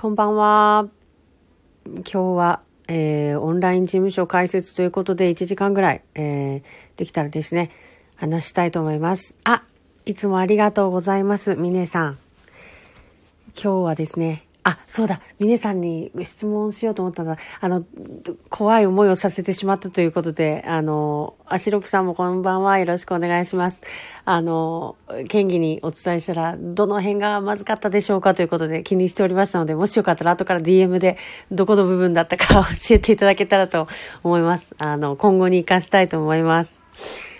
こんばんは。今日は、えー、オンライン事務所開設ということで1時間ぐらい、えー、できたらですね、話したいと思います。あ、いつもありがとうございます、みねさん。今日はですね、あ、そうだ。峰さんに質問しようと思ったんだ。あの、怖い思いをさせてしまったということで、あの、アシロプさんもこんばんは。よろしくお願いします。あの、県議にお伝えしたら、どの辺がまずかったでしょうかということで気にしておりましたので、もしよかったら後から DM でどこの部分だったか教えていただけたらと思います。あの、今後に活かしたいと思います。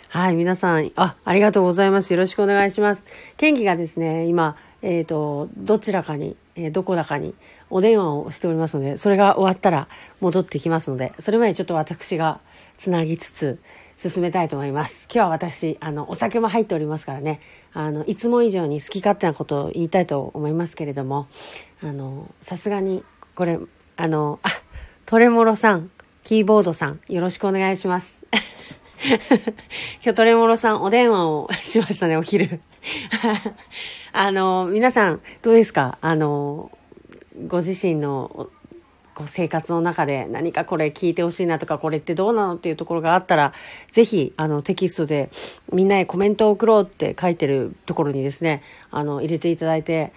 はい、皆さん、あ、ありがとうございます。よろしくお願いします。県議がですね、今、えっ、ー、と、どちらかに、え、どこだかにお電話をしておりますので、それが終わったら戻ってきますので、それまでちょっと私がつなぎつつ進めたいと思います。今日は私、あの、お酒も入っておりますからね、あの、いつも以上に好き勝手なことを言いたいと思いますけれども、あの、さすがに、これ、あの、あ、トレモロさん、キーボードさん、よろしくお願いします。今日トレモロさんお電話をしましたね、お昼。あの、皆さん、どうですか？あの、ご自身のこう生活の中で何かこれ聞いてほしいなとか、これってどうなのっていうところがあったら、ぜひ、あの、テキストでみんなへコメントを送ろうって書いてるところにですね、あの、入れていただいて、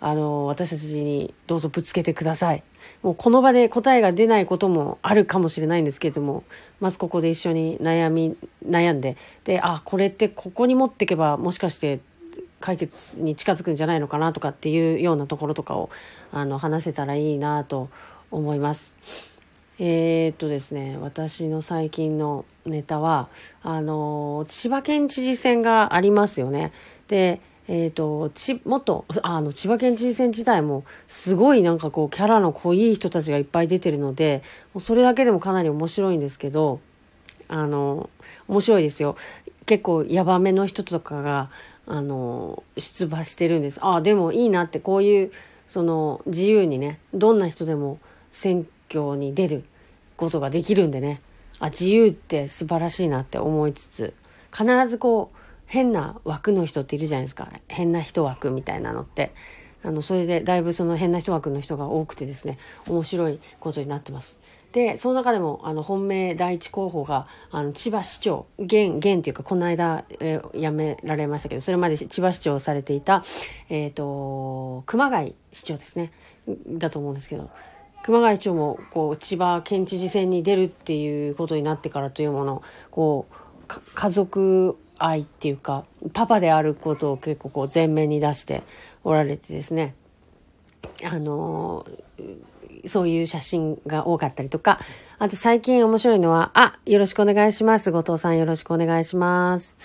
あの、私たちにどうぞぶつけてください。もうこの場で答えが出ないこともあるかもしれないんですけれども、まずここで一緒に悩み、悩んで、で、あ、これってここに持っていけばもしかして解決に近づくんじゃないのかなとかっていうようなところとかを、あの、話せたらいいなと思います。えー、っとですね、私の最近のネタは、あの、千葉県知事選がありますよね。で、えっ、ー、と、ち、もっと、あの、千葉県知事選自体も、すごいなんかこう、キャラの濃い人たちがいっぱい出てるので、もうそれだけでもかなり面白いんですけど、あの、面白いですよ。結構、ヤバめの人とかが、あの、出馬してるんです。ああ、でもいいなって、こういう、その、自由にね、どんな人でも選挙に出ることができるんでね、あ、自由って素晴らしいなって思いつつ、必ずこう、変な枠の人っているじゃないですか。変な人枠みたいなのって。あのそれでだいぶその変な人枠の人が多くてですね面白いことになってます。でその中でもあの本命第一候補があの千葉市長現現っていうかこの間、えー、辞められましたけどそれまで千葉市長をされていた、えっ、ー、と熊谷市長ですね。だと思うんですけど熊谷市長もこう千葉県知事選に出るっていうことになってからというものこう家族愛っていうか、パパであることを結構こう前面に出しておられてですね、あのそういう写真が多かったりとか、あと最近面白いのは、あ、よろしくお願いします。後藤さんよろしくお願いします。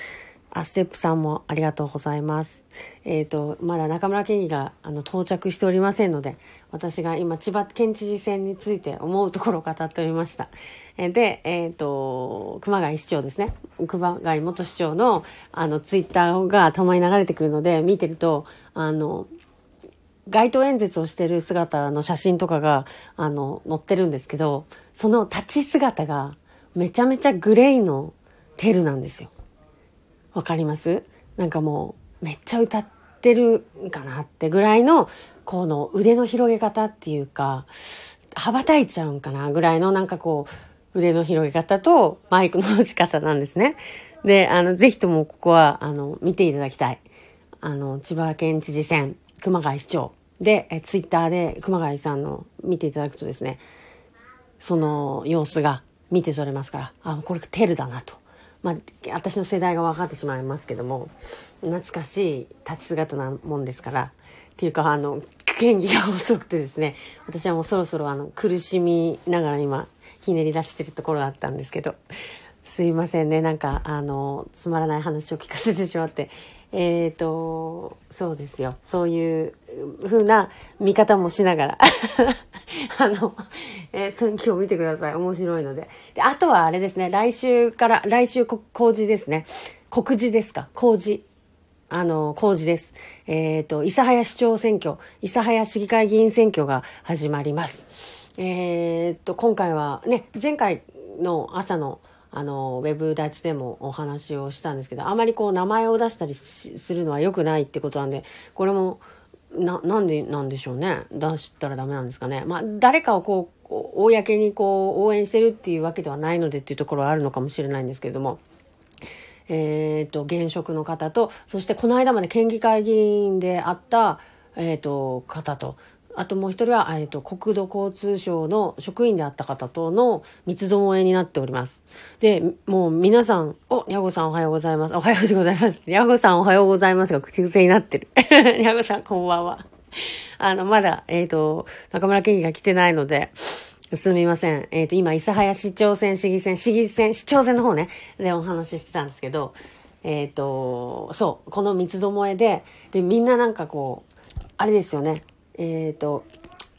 あ、ステップさんもありがとうございます。えっ、ー、と、まだ中村県議があの到着しておりませんので、私が今千葉県知事選について思うところを語っておりました。えで、えっ、ー、と、熊谷市長ですね。熊谷元市長のあのツイッターがたまに流れてくるので、見てると、あの、街頭演説をしてる姿の写真とかが、あの、載ってるんですけど、その立ち姿がめちゃめちゃグレイのテルなんですよ。わかります？なんかもう、めっちゃ歌ってるかなってぐらいの、この腕の広げ方っていうか、羽ばたいちゃうんかなぐらいのなんかこう、腕の広げ方とマイクの持ち方なんですね。で、あの、ぜひともここは、あの、見ていただきたい。あの、千葉県知事選、熊谷市長で、えツイッターで熊谷さんの見ていただくとですね、その様子が見て取れますから、あ、これテルだなと。まあ、私の世代が分かってしまいますけども懐かしい立ち姿なもんですからっていうかあの権利が遅くてですね私はもうそろそろあの苦しみながら今ひねり出してるところだったんですけどすいませんねなんかあのつまらない話を聞かせてしまって。えっ、ー、とそうですよ。そういう風な見方もしながら。あの、えー、今日見てください。面白いので。で、あとはあれですね、来週から、来週工事ですね。告示ですか？工事。あの、工事です。えっ、ー、と、諫早市長選挙、諫早市議会議員選挙が始まります。えっ、ー、と、今回はね、前回の朝のあの、ウェブ立ちでもお話をしたんですけど、あまりこう名前を出したりするのは良くないってことなんで、これもな、なんでなんでしょうね。出したらダメなんですかね。まあ、誰かをこう、公にこう、応援してるっていうわけではないのでっていうところはあるのかもしれないんですけれども、えっ、と、現職の方と、そしてこの間まで県議会議員であった、えっ、と、方と、あともう一人は、えっ、と、国土交通省の職員であった方との三つどもえになっております。で、もう皆さん、お、にゃごさんおはようございます。おはようございます。にゃごさんおはようございますが口癖になってる。にゃごさんこんばんは。あの、まだ、えっ、ー、と、中村県議が来てないので、すみません。えっ、ー、と、今、諫早市長選、市議選、市議選、市長選の方ね、でお話ししてたんですけど、えっ、ー、と、そう、この三つどもえで、で、みんななんかこう、あれですよね、えっ、と、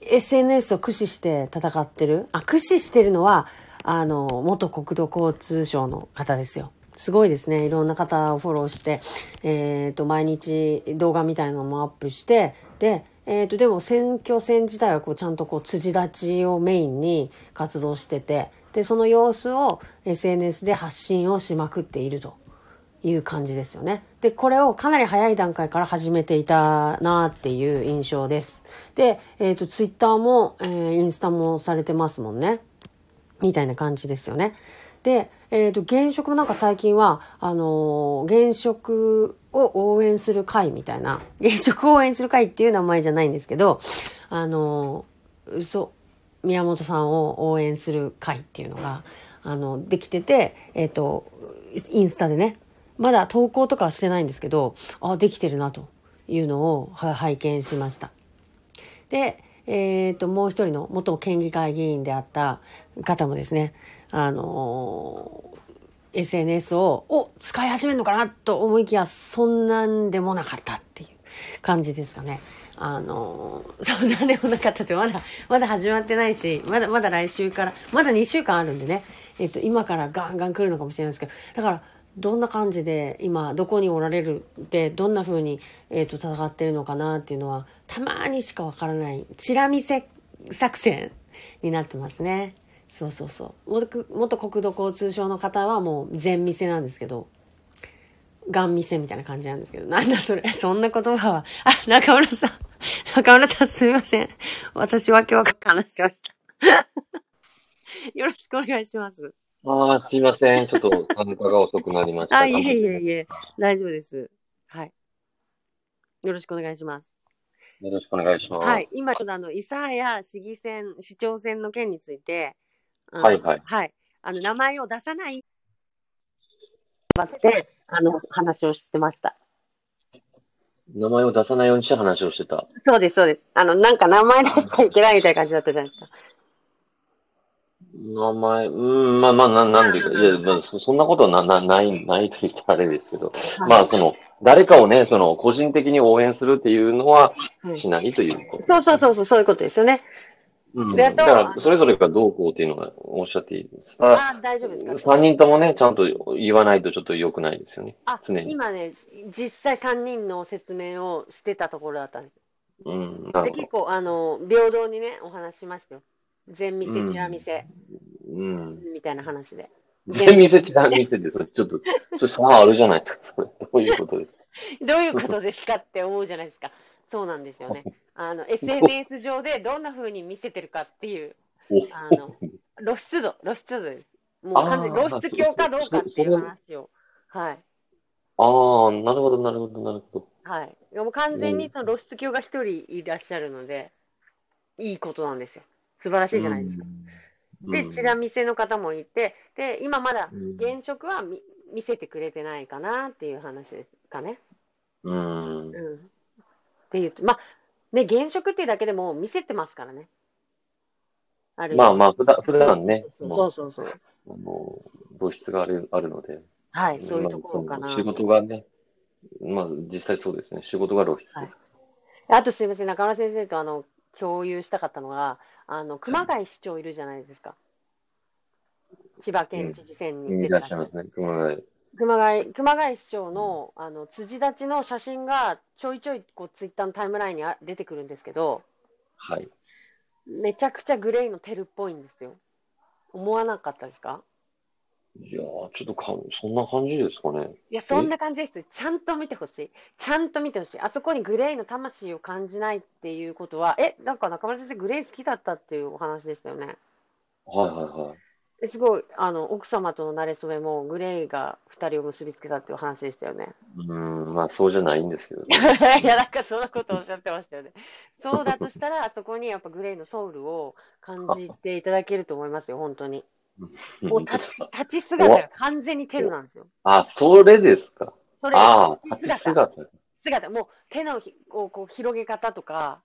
SNS を駆使して戦ってる。あ、駆使してるのは、あの、元国土交通省の方ですよ。すごいですね。いろんな方をフォローして、えっ、ー、と、毎日動画みたいなのもアップして、で、えっ、ー、と、でも選挙戦自体はこうちゃんとこう辻立ちをメインに活動してて、で、その様子を SNS で発信をしまくっているという感じですよね。で、これをかなり早い段階から始めていたなっていう印象です。で、えっ、ー、と、ツイッターも、えー、インスタもされてますもんね。みたいな感じですよね。で、えっ、ー、と、現職もなんか最近は、あのー、現職を応援する会みたいな、現職を応援する会っていう名前じゃないんですけど、あのー、嘘、宮本さんを応援する会っていうのが、あの、できてて、えっ、と、インスタでね、まだ投稿とかはしてないんですけど、あ、できてるなというのを拝見しました。で、えっ、ー、と、もう一人の元県議会議員であった方もですね、あのー、SNS を、お、使い始めるのかなと思いきや、そんなんでもなかったっていう感じですかね。あのー、そんなんでもなかったって、まだ、まだ始まってないし、まだ、まだ来週から、まだ2週間あるんでね、えっ、と、今からガンガン来るのかもしれないですけど、だから、どんな感じで今どこにおられるでどんな風にえっ、と戦ってるのかなっていうのはたまにしかわからないチラ見せ作戦になってますね。そうそうそう。元国土交通省の方はもう全店なんですけど、ガン店みたいな感じなんですけど、なんだそれ、そんな言葉は、あ、中村さん、中村さんすみません。私わけわかん話しました。よろしくお願いします。ああ、すいません。ちょっと参加が遅くなりました。あ、いえいえいえ、大丈夫です。はい。よろしくお願いします。よろしくお願いします。はい。今ちょっとあの、諫早市議選、市長選の件について、はいはい。はい。あの、名前を出さない、で、あの、話をしてました。名前を出さないようにして話をしてた。そうです、そうです。あの、なんか名前出しちゃいけないみたいな感じだったじゃないですか。名前、うん、まあまあ、ななんでか、いや、まあ、そそんなことはな、な、ない、ないと言ったらあれですけど、まあ、その、誰かをね、その、個人的に応援するっていうのはしないということ、そうそうそうそう、そういうことですよね。うん。だから、それぞれがどうこうっていうのはおっしゃっていいですかあ大丈夫ですか？三人ともね、ちゃんと言わないとちょっと良くないですよね。あ、常に。今ね、実際三人の説明をしてたところだったんです。うん。で、結構、あの、平等にね、お話しましたよ。全店、チラ店、うん、みたいな話で。全店、チラ店で、それちょっと、それ差あるじゃないですか、それ。どういうことですか？どういうことですかって思うじゃないですか。そうなんですよね。あの、SNS 上でどんな風に見せてるかっていう、あの、露出度、露出度です。もう完全に露出鏡かどうかっていう話を。はい。ああ、なるほど、なるほど、なるほど。はい。もう完全にその露出鏡が一人いらっしゃるので、いいことなんですよ。素晴らしいじゃないですか。で、チラ見せの方もいて、で、今まだ現職は見見せてくれてないかなっていう話ですかね。うん。うん。っていうまあ、ね、現職っていうだけでも見せてますからね。あるまあまあ、普段、普段ね。そうそうそう。あの、露出があるあるので。はい、そういうところかな。仕事がね、まあ実際そうですね。仕事が露出です。はい、あとすみません、中村先生とあの、共有したかったのが、あの、熊谷市長いるじゃないですか。千葉県知事選に出てらっしゃいますね、熊谷。熊谷、熊谷市長の、あの、辻立ちの写真がちょいちょい、こう、ツイッターのタイムラインにあ出てくるんですけど、はい。めちゃくちゃグレーのテルっぽいんですよ。思わなかったですか？いやー、ちょっとか、そんな感じですかね。いや、そんな感じです。ちゃんと見てほしい。ちゃんと見てほしい。あそこにグレイの魂を感じないっていうことは、え、なんか中村先生、グレイ好きだったっていうお話でしたよね。はいはいはい。えすごい、あの、奥様との馴れ初めも、グレイが二人を結びつけたっていう話でしたよね。うーん、まあそうじゃないんですけどね。いや、なんかそんなことをおっしゃってましたよね。そうだとしたら、あそこにやっぱグレイのソウルを感じていただけると思いますよ、本当に。もう立ち、立ち姿が完全にテルなんですよ。あ、それですか。それああ、立ち姿。姿。姿、もう手のひこうこう広げ方とか、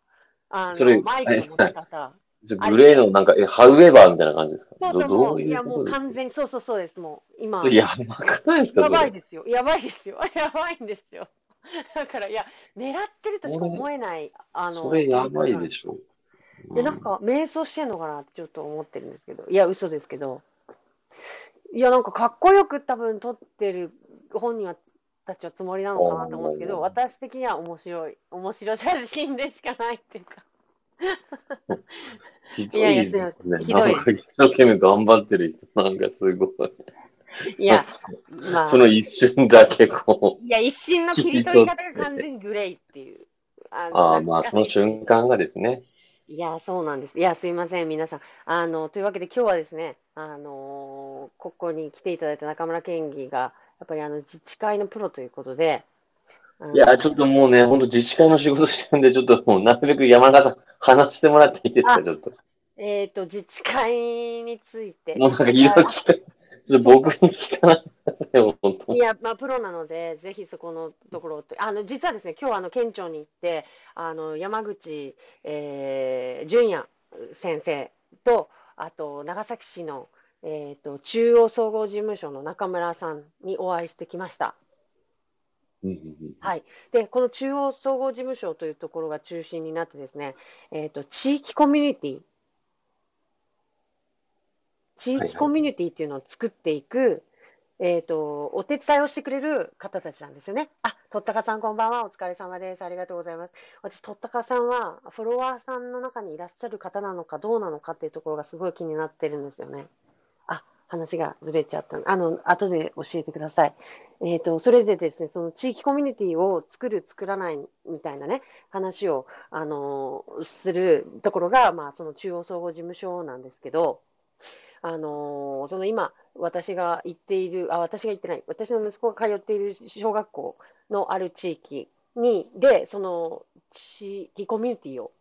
あの、マイクの持ち方。グレーのなんか、え、ハウエバーみたいな感じですか？そうそう、いや、もう完全に、そうそうそうです、もう、今。やばくないですかや。ばいですよ。やばいですよ。やばいんですよ。だから、いや、狙ってるとしか思えない、あの、それやばいでしょ。で、なんか、瞑想してんのかなってちょっと思ってるんですけど、いや、嘘ですけど。いや、なんか、かっこよく多分撮ってる本人は、たちはつもりなのかなと思うんですけど、うん私的には面白い、面白い写真でしかないっていうか。ひどいやいやいですね。ひどいなんか一生懸命頑張ってる人なんかすごい。いや、まあ、その一瞬だけこう。いや、一瞬の切り取り方が完全にグレイっていう。ああまあその瞬間がですね。いや、そうなんです。いや、すいません、皆さん。あの、というわけで今日はですね、あのここに来ていただいた中村県議が、やっぱりあの、自治会のプロということで、いや、ちょっともうね、本当自治会の仕事してるんで、ちょっともうなるべく山中さん話してもらっていいですあか、ちょっと。えっと、自治会について。もうなんかいろいろ聞か、僕に聞かないい。や、まあ、プロなので、ぜひそこのところあの、実はですね、今日あの、県庁に行って、あの、山口、えー、淳也先生と、あと、長崎市の、えっと、中央総合事務所の中村さんにお会いしてきました。はい。で、この中央総合事務所というところが中心になってですね、えっと、地域コミュニティ、地はいはい域コミュニティっていうのを作っていく、えっと、お手伝いをしてくれる方たちなんですよね。あ、とったかさんこんばんは。お疲れ様です。ありがとうございます。私、とったかさんは、フォロワーさんの中にいらっしゃる方なのかどうなのかっていうところがすごい気になってるんですよね。あ、話がずれちゃった。あの、後で教えてください。えっと、それでですね、その地域コミュニティを作る、作らないみたいなね、話を、あのーするところが、まあ、その中央総合事務所なんですけど、あのーその今、私が行っている、あ、私が行ってない、私の息子が通っている小学校のある地域に、で、その地域コミュニティを、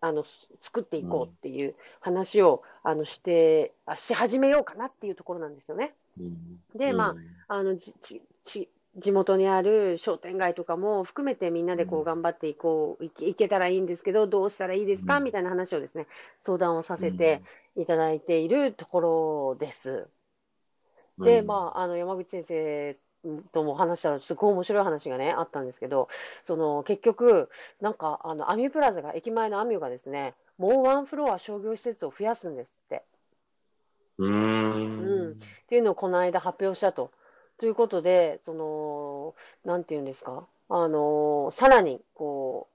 あの、す作っていこうっていう話を、あの、して、あし始めようかなっていうところなんですよね。うん。でまああのじちち地元にある商店街とかも含めてみんなでこううん。頑張っていこう、いけいけたらいいんですけど、どうしたらいいですか？うん。みたいな話をですね、相談をさせていただいているところです。うんで、まあ、あの山口先生とも話したら、すごい面白い話がね、あったんですけど、その結局、なんかあのアミュプラザが、駅前のアミュがですね、もうワンフロア商業施設を増やすんですって。うーうんん。っていうのをこの間発表したと。ということで、その、なんていうんですか、あの、さらに、こ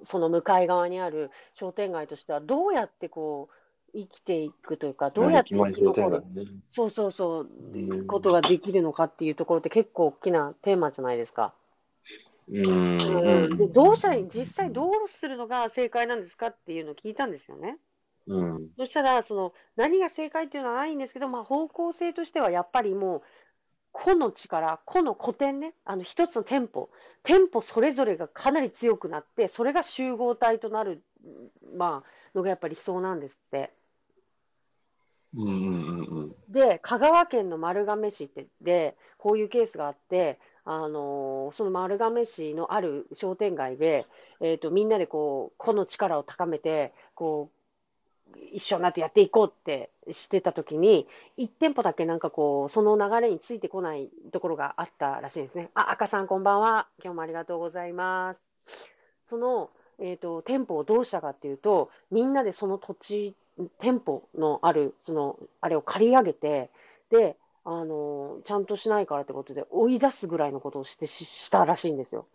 う、その向かい側にある商店街としては、どうやってこう、生きていくというか、どうやって生き残る、そうそうそう、うんことができるのかっていうところって結構大きなテーマじゃないですか。うん。うんで、どうしたら実際どうするのが正解なんですかっていうのを聞いたんですよね。うん。そしたら、その、何が正解っていうのはないんですけど、まあ、方向性としてはやっぱりもう、個の力、個の古典ね、あの、一つの店舗、店舗それぞれがかなり強くなって、それが集合体となる、まあ、のがやっぱり理想なんですって。うんうんうんで、香川県の丸亀市ってで、こういうケースがあって、あのーその丸亀市のある商店街で、えーと、みんなでこう、個の力を高めて、こう、一緒になってやっていこうってしてた時に、1店舗だけなんかこう、その流れについてこないところがあったらしいんですね。あ、赤さんこんばんは。今日もありがとうございます。その、えーと、店舗をどうしたかっていうと、みんなでその土地、店舗のある、その、あれを借り上げて、で、あのちゃんとしないからってことで追い出すぐらいのことをしてししたらしいんですよ。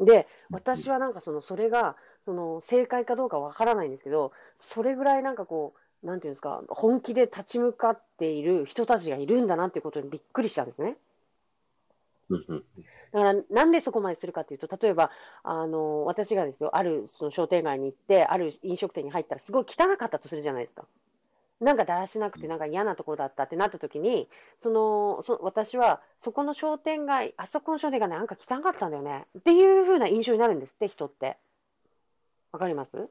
で、私はなんかその、それが、その、正解かどうかわからないんですけど、それぐらいなんかこうなんていうんですか、本気で立ち向かっている人たちがいるんだなっていうことにびっくりしたんですね。うんうんだから、なんでそこまでするかというと、例えば、あの、私がですよ、あるその商店街に行って、ある飲食店に入ったら、すごい汚かったとするじゃないですか。なんかだらしなくて、なんか嫌なところだったってなった時に、その、そ私は、そこの商店街、あそこの商店街なんか汚かったんだよね。っていう風な印象になるんですって、人って。わかります？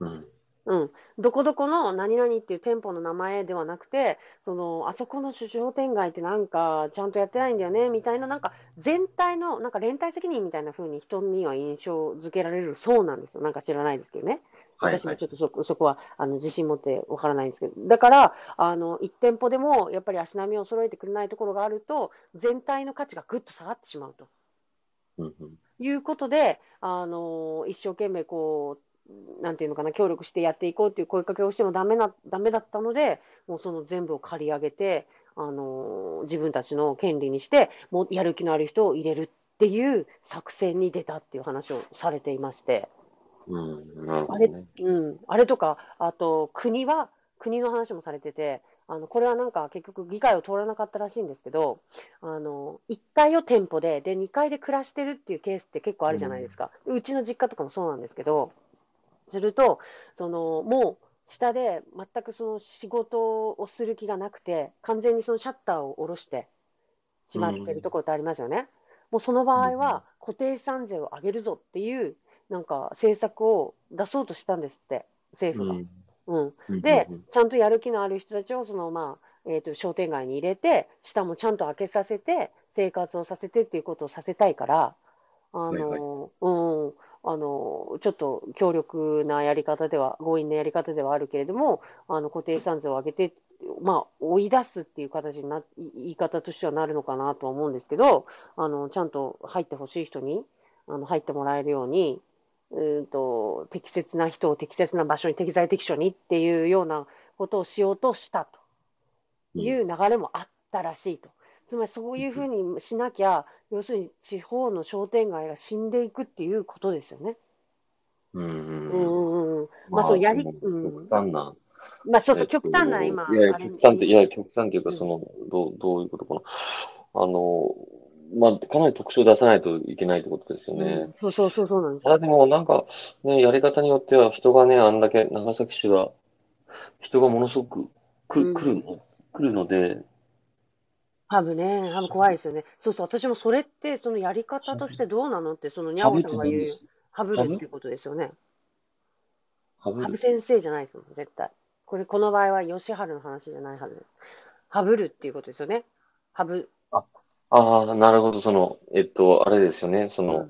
うんうん、どこどこの何々っていう店舗の名前ではなくて、そのあそこの商店街ってなんかちゃんとやってないんだよねみたいな、なんか全体のなんか連帯責任みたいな風に人には印象付けられるそうなんですよ、なんか知らないですけどね。私もちょっとそそこはあの自信持ってわからないんですけど、だからあの1店舗でもやっぱり足並みを揃えてくれないところがあると、全体の価値がぐっと下がってしまうと。うんうん。いうことで、あの一生懸命こう、なんていうのかな、協力してやっていこうっていう声かけをしてもダメな、ダメだったので、もうその全部を借り上げて、あの自分たちの権利にして、もうやる気のある人を入れるっていう作戦に出たっていう話をされていまして、うん、なるほあれ。うん、あれとか、あと国は、国の話もされてて、あのこれはなんか結局議会を通らなかったらしいんですけど、あの1階を店舗で、で2階で暮らしてるっていうケースって結構あるじゃないですか。うちの実家とかもそうなんですけど、すると、そのもう下で全くその仕事をする気がなくて、完全にそのシャッターを下ろしてしまってるところってありますよね。もうその場合は固定資産税を上げるぞっていうなんか政策を出そうとしたんですって、政府が。うん。うん。でうんうん、ちゃんとやる気のある人たちをその、まあえー、と商店街に入れて、下もちゃんと開けさせて、生活をさせてっていうことをさせたいから、あのうん、あのちょっと強力なやり方では、強引なやり方ではあるけれども、あの固定資産税を上げて、まあ、追い出すっていう形にな、言い方としてはなるのかなとは思うんですけど、あのちゃんと入ってほしい人にあの入ってもらえるように、うんと適切な人を適切な場所に適材適所にっていうようなことをしようとしたという流れもあったらしいと。つまりそういうふうにしなきゃ、要するに地方の商店街が死んでいくっていうことですよね。うんううんんうん。まあそうやり、そうんの極。端な。まあそうそう、えっと極端な今、いや極端って、いや、極端っていうか、うんその、どう、どういうことかな。あの、まあ、かなり特徴を出さないといけないってことですよね。うんそうそうそうそうなんですただでも、なんか、ね、やり方によっては、人がね、あんだけ、長崎市は、人がものすごく来うんる、来るの、来るので、ハブね、ハブ怖いですよね。そうそう、私もそれって、そのやり方としてどうなのって、そのニャオさんが言う、ハブるっていうことですよね。ハブハブ先生じゃないですもん、絶対。これ、この場合は吉春の話じゃないはず。ハブるっていうことですよね。ハブ、ああ、なるほど、その、えっと、あれですよね、その、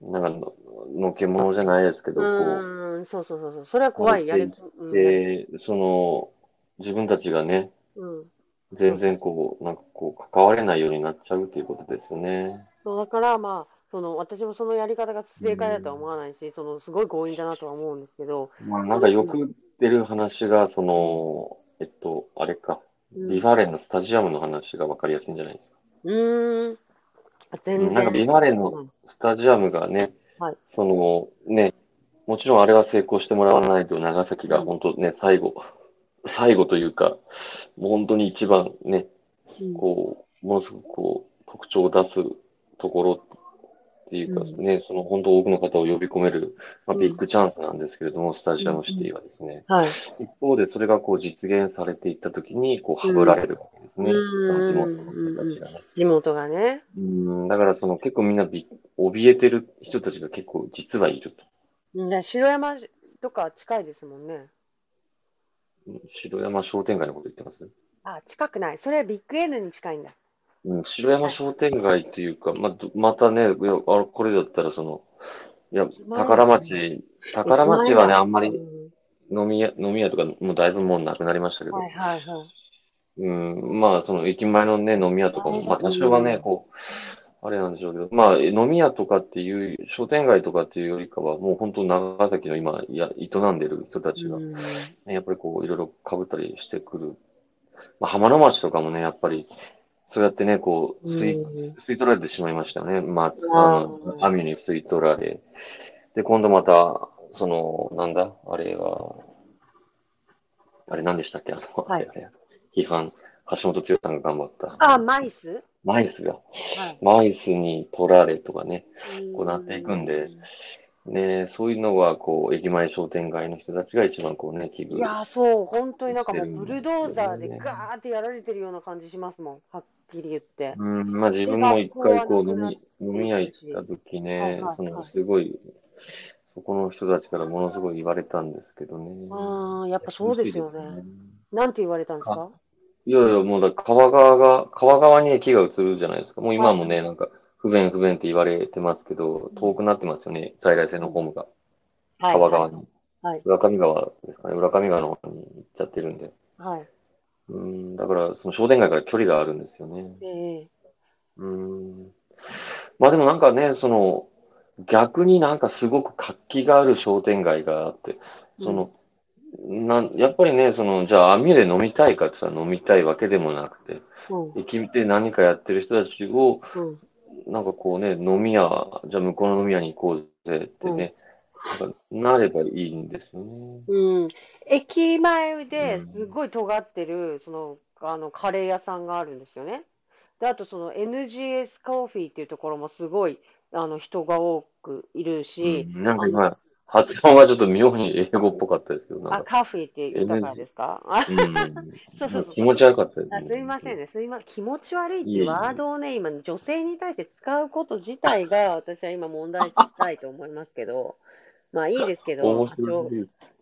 なんかの、のけものじゃないですけうど、こーん、そうそうそうそれは怖い、やる気。う、うん、で、その、自分たちがね、うん。全然こう、なんかこう、関われないようになっちゃうっていうことですよね。そうだから、まあ、その、私もそのやり方が正解だとは思わないし、その、すごい強引だなとは思うんですけど、まあ、なんかよく出る話が、その、えっと、あれか、うん。ビファレンのスタジアムの話がわかりやすいんじゃないですか。うーん、全然。なんかビファレンのうん。スタジアムがね、はい。そのね、もちろんあれは成功してもらわないと長崎が本当ね、最後、最後というか、もう本当に一番ね、うんこう、ものすごくこう、特徴を出すところっていうかうんね、その本当多くの方を呼び込める、まあ、うんビッグチャンスなんですけれども、スタジアムシティはですね、はい。一方でそれがこう実現されていったときに、こう、はぶられるわけですね。地元の人たちがね。地元がね。うん、だからその結構みんなび怯えてる人たちが結構実はいると。うんで城山とか近いですもんね。うん城山商店街のこと言ってます？あ、近くない。それはビッグ N に近いんだ。うん、城山商店街っていうか、まあ、どまたね、いやあこれだったらその、いや、宝町、宝町はね、あんまりう飲み屋、飲み屋とかもうだいぶもうなくなりましたけど、はいはいはい。うん、まあ、その駅前のね、飲み屋とかも、まあ、多少はね、うんこう、あれなんでしょうけど、まあ、飲み屋とかっていう、商店街とかっていうよりかは、もう本当長崎の今、いや、営んでる人たちが、うんねやっぱりこう、いろいろ被ったりしてくる。まあ、浜の町とかもね、やっぱり、そうやってね、こう、吸い、うん吸い取られてしまいましたよね。まあ、ああの、網に吸い取られ。で、今度また、その、なんだ、あれは、あれ何でしたっけ？あの、はいあれ批判、橋本剛さんが頑張った。あ、マイス？マイスが、はい。マイスに取られとかね、こうなっていくんでね、そういうのは、こう、駅前商店街の人たちが一番こうね、危惧。いやー、そう、本当になんかもうブルドーザーでガーってやられてるような感じしますもん。はっきり言って。うん、まあ自分も一回こう飲み、飲み屋行しった時はいねはいはい、そのすごい、そこの人たちからものすごい言われたんですけどね。ああ、やっぱそうですよね。なんて言われたんですか？いやいや、もうだ川側が、川側に駅が移るじゃないですか。もう今もね、なんか、不便不便って言われてますけど、遠くなってますよね、在来線のホームが。はい。川側に。はい。浦上川ですかね。浦上川の方に行っちゃってるんで。はい。うん、だから、その商店街から距離があるんですよね。ええうん。まあでもなんかね、その、逆になんかすごく活気がある商店街があって、その、なん、やっぱりね、その、じゃあ網で飲みたいかって言ったら飲みたいわけでもなくて、うん。駅で何かやってる人たちを、うん。なんかこうね、飲み屋、じゃあ向こうの飲み屋に行こうぜってね、なんかなればいいんですよね。うん。駅前でうんすごい尖ってる、その、あの、カレー屋さんがあるんですよね。で、あとその NGS コーヒーっていうところもすごい、あの、人が多くいるし、うんなんか今、発音はちょっと妙に英語っぽかったですけど、あ、か、カフェって言ったからですか？あうん、そうそうそう。気持ち悪かったですあね。すいませんね、すいません。気持ち悪いっていうワードをね、今、女性に対して使うこと自体が、私は今問題視したいと思いますけど、まあいいですけど、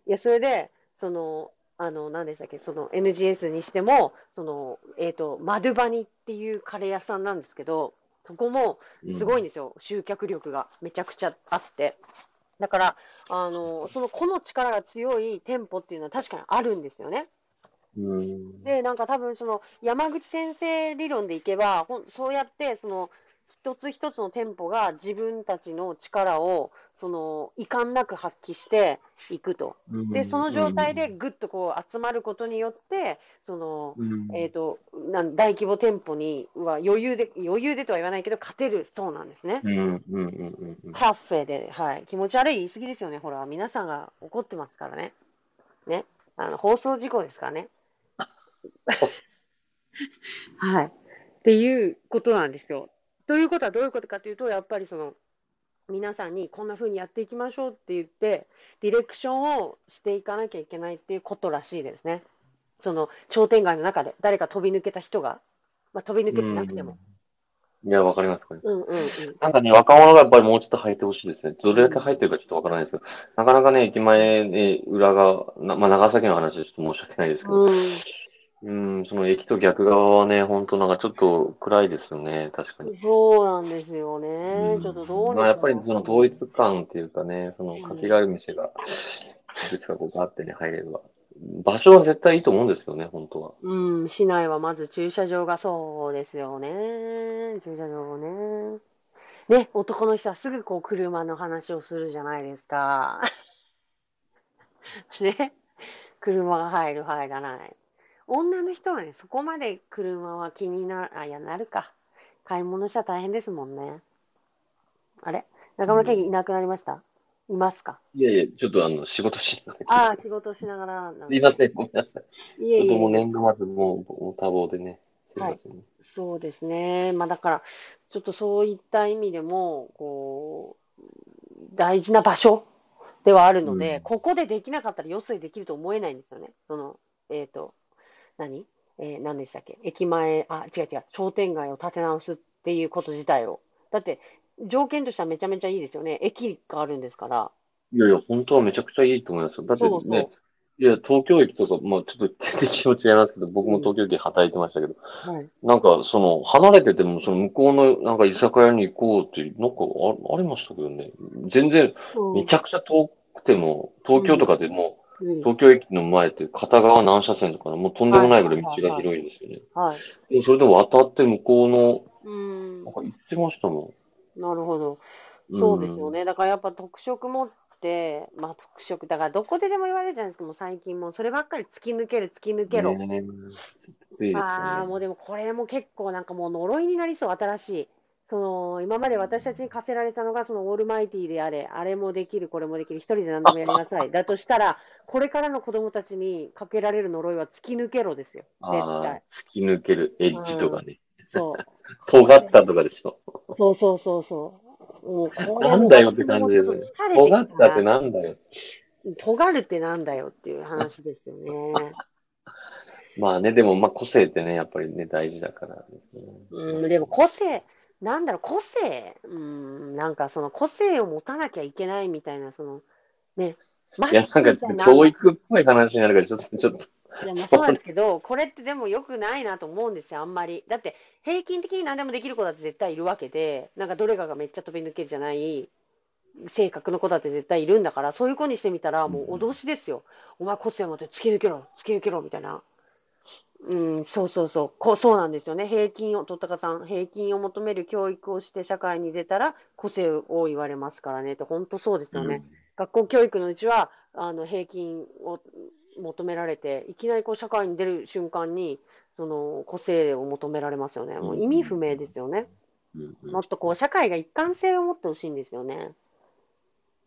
い。や、それで、その、あの、何でしたっけ、その NGS にしても、その、えっと、マドゥバニっていうカレー屋さんなんですけど、そこもすごいんですよ、集客力がめちゃくちゃあって。だから、あの、その個の力が強い店舗っていうのは確かにあるんですよね。うん。で、なんか多分その山口先生理論でいけば、ほんそうやってその一つ一つの店舗が自分たちの力をその遺憾なく発揮していくと。で、その状態でぐっとこう集まることによって、その、うん、えっ、と、なん大規模店舗には余裕で、余裕でとは言わないけど、勝てるそうなんですね。カフェで、はい。気持ち悪い言い過ぎですよね。ほら、皆さんが怒ってますからね。ね。あの、放送事故ですからね。はい。っていうことなんですよ。ということはどういうことかというと、やっぱりその、皆さんにこんな風にやっていきましょうって言って、ディレクションをしていかなきゃいけないっていうことらしいですね。その、商店街の中で誰か飛び抜けた人が、まあ、飛び抜けてなくても。いや、わかります、これ。うんうんうん。なんかね、若者がやっぱりもうちょっと入ってほしいですね。どれだけ入ってるかちょっとわからないですけど、なかなかね、駅前ね、裏側、なまあ、長崎の話でちょっと申し訳ないですけど、うん。うん、その駅と逆側はね、本当なんかちょっと暗いですよね、確かに。そうなんですようね。んちょっとどうまあ、やっぱりその統一感っていうかね、その活気がある店が、いくつかこうガーってね、入れれば。場所は絶対いいと思うんですよね、本当は。うん、市内はまず駐車場がそうですよね。駐車場ね。ね、男の人はすぐこう車の話をするじゃないですか。ね。車が入る、入らない。女の人はね、そこまで車は気になる、あ、いや、なるか。買い物したら大変ですもんね。あれ？中村健いなくなりました？いますか？いやいや、ちょっとあの、仕事しながら。ああ、仕事しながらすいません、ごめんなさい。いえいえちょっともう年度末、もう、もう多忙でね。すいませんね。そうですね。まあだから、ちょっとそういった意味でも、こう、大事な場所ではあるので、うんここでできなかったらよそでできると思えないんですよね。その、えっ、と、何？えー何でしたっけ？駅前、あ、違う違う、商店街を建て直すっていうこと自体を。だって、条件としてはめちゃめちゃいいですよね。駅があるんですから。いやいや、本当はめちゃくちゃいいと思いますよ。だってね、そうそういや、東京駅とか、まあちょっと全然気持ち違いますけど、僕も東京駅働いてましたけど、はい。なんか、その、離れてても、その向こうの、なんか居酒屋に行こうっていう、なんかあ、ありましたけどね。全然、めちゃくちゃ遠くても、東京とかでも、うん東京駅の前って片側何車線とかね、もうとんでもないぐらい道が広いんですよね。はい。でもそれで渡って向こうの、うんなん。か行ってましたもなるほど。ん。そうですよね。だからやっぱ特色持って、まあ特色、だからどこででも言われるじゃないですか、もう最近もうそればっかり突き抜ける、突き抜うん。けろ。ねね。ああ、もうでもこれも結構なんかもう呪いになりそう、新しい。その、今まで私たちに課せられたのが、そのオールマイティであれ、あれもできる、これもできる、一人で何でもやりなさい。だとしたら、これからの子供たちにかけられる呪いは突き抜けろですよ。絶対。、突き抜けるエッジとかね。そう。尖ったとかでしょ。そうそうそうそう。もうこれなんだよって感じですね。尖ったってなんだよ。尖るってなんだよっていう話ですよね。まあね、でもまあ個性ってね、やっぱりね、大事だからね。うん、でも個性、なんだろう、個性、うん、なんかその個性を持たなきゃいけないみたいな、その、ね、マいや、なんか教育っぽい話になるから、ちょっと、ちょっと、いやまあそうなんですけど、これってでも良くないなと思うんですよ、あんまり。だって、平均的に何でもできる子だって絶対いるわけで、なんかどれかがめっちゃ飛び抜けるじゃない性格の子だって絶対いるんだから、そういう子にしてみたら、もう脅しですよ。お前個性持って突き抜けろ、突き抜けろ、みたいな。うん、そうそうそう、こうそうなんですよね。平均を、とったかさん、平均を求める教育をして社会に出たら、個性を言われますからねって、本当そうですよね。学校教育のうちは、あの、平均を求められて、いきなりこう社会に出る瞬間に、その個性を求められますよね。もう意味不明ですよね。うんうんもっとこう社会が一貫性を持ってほしいんですよね。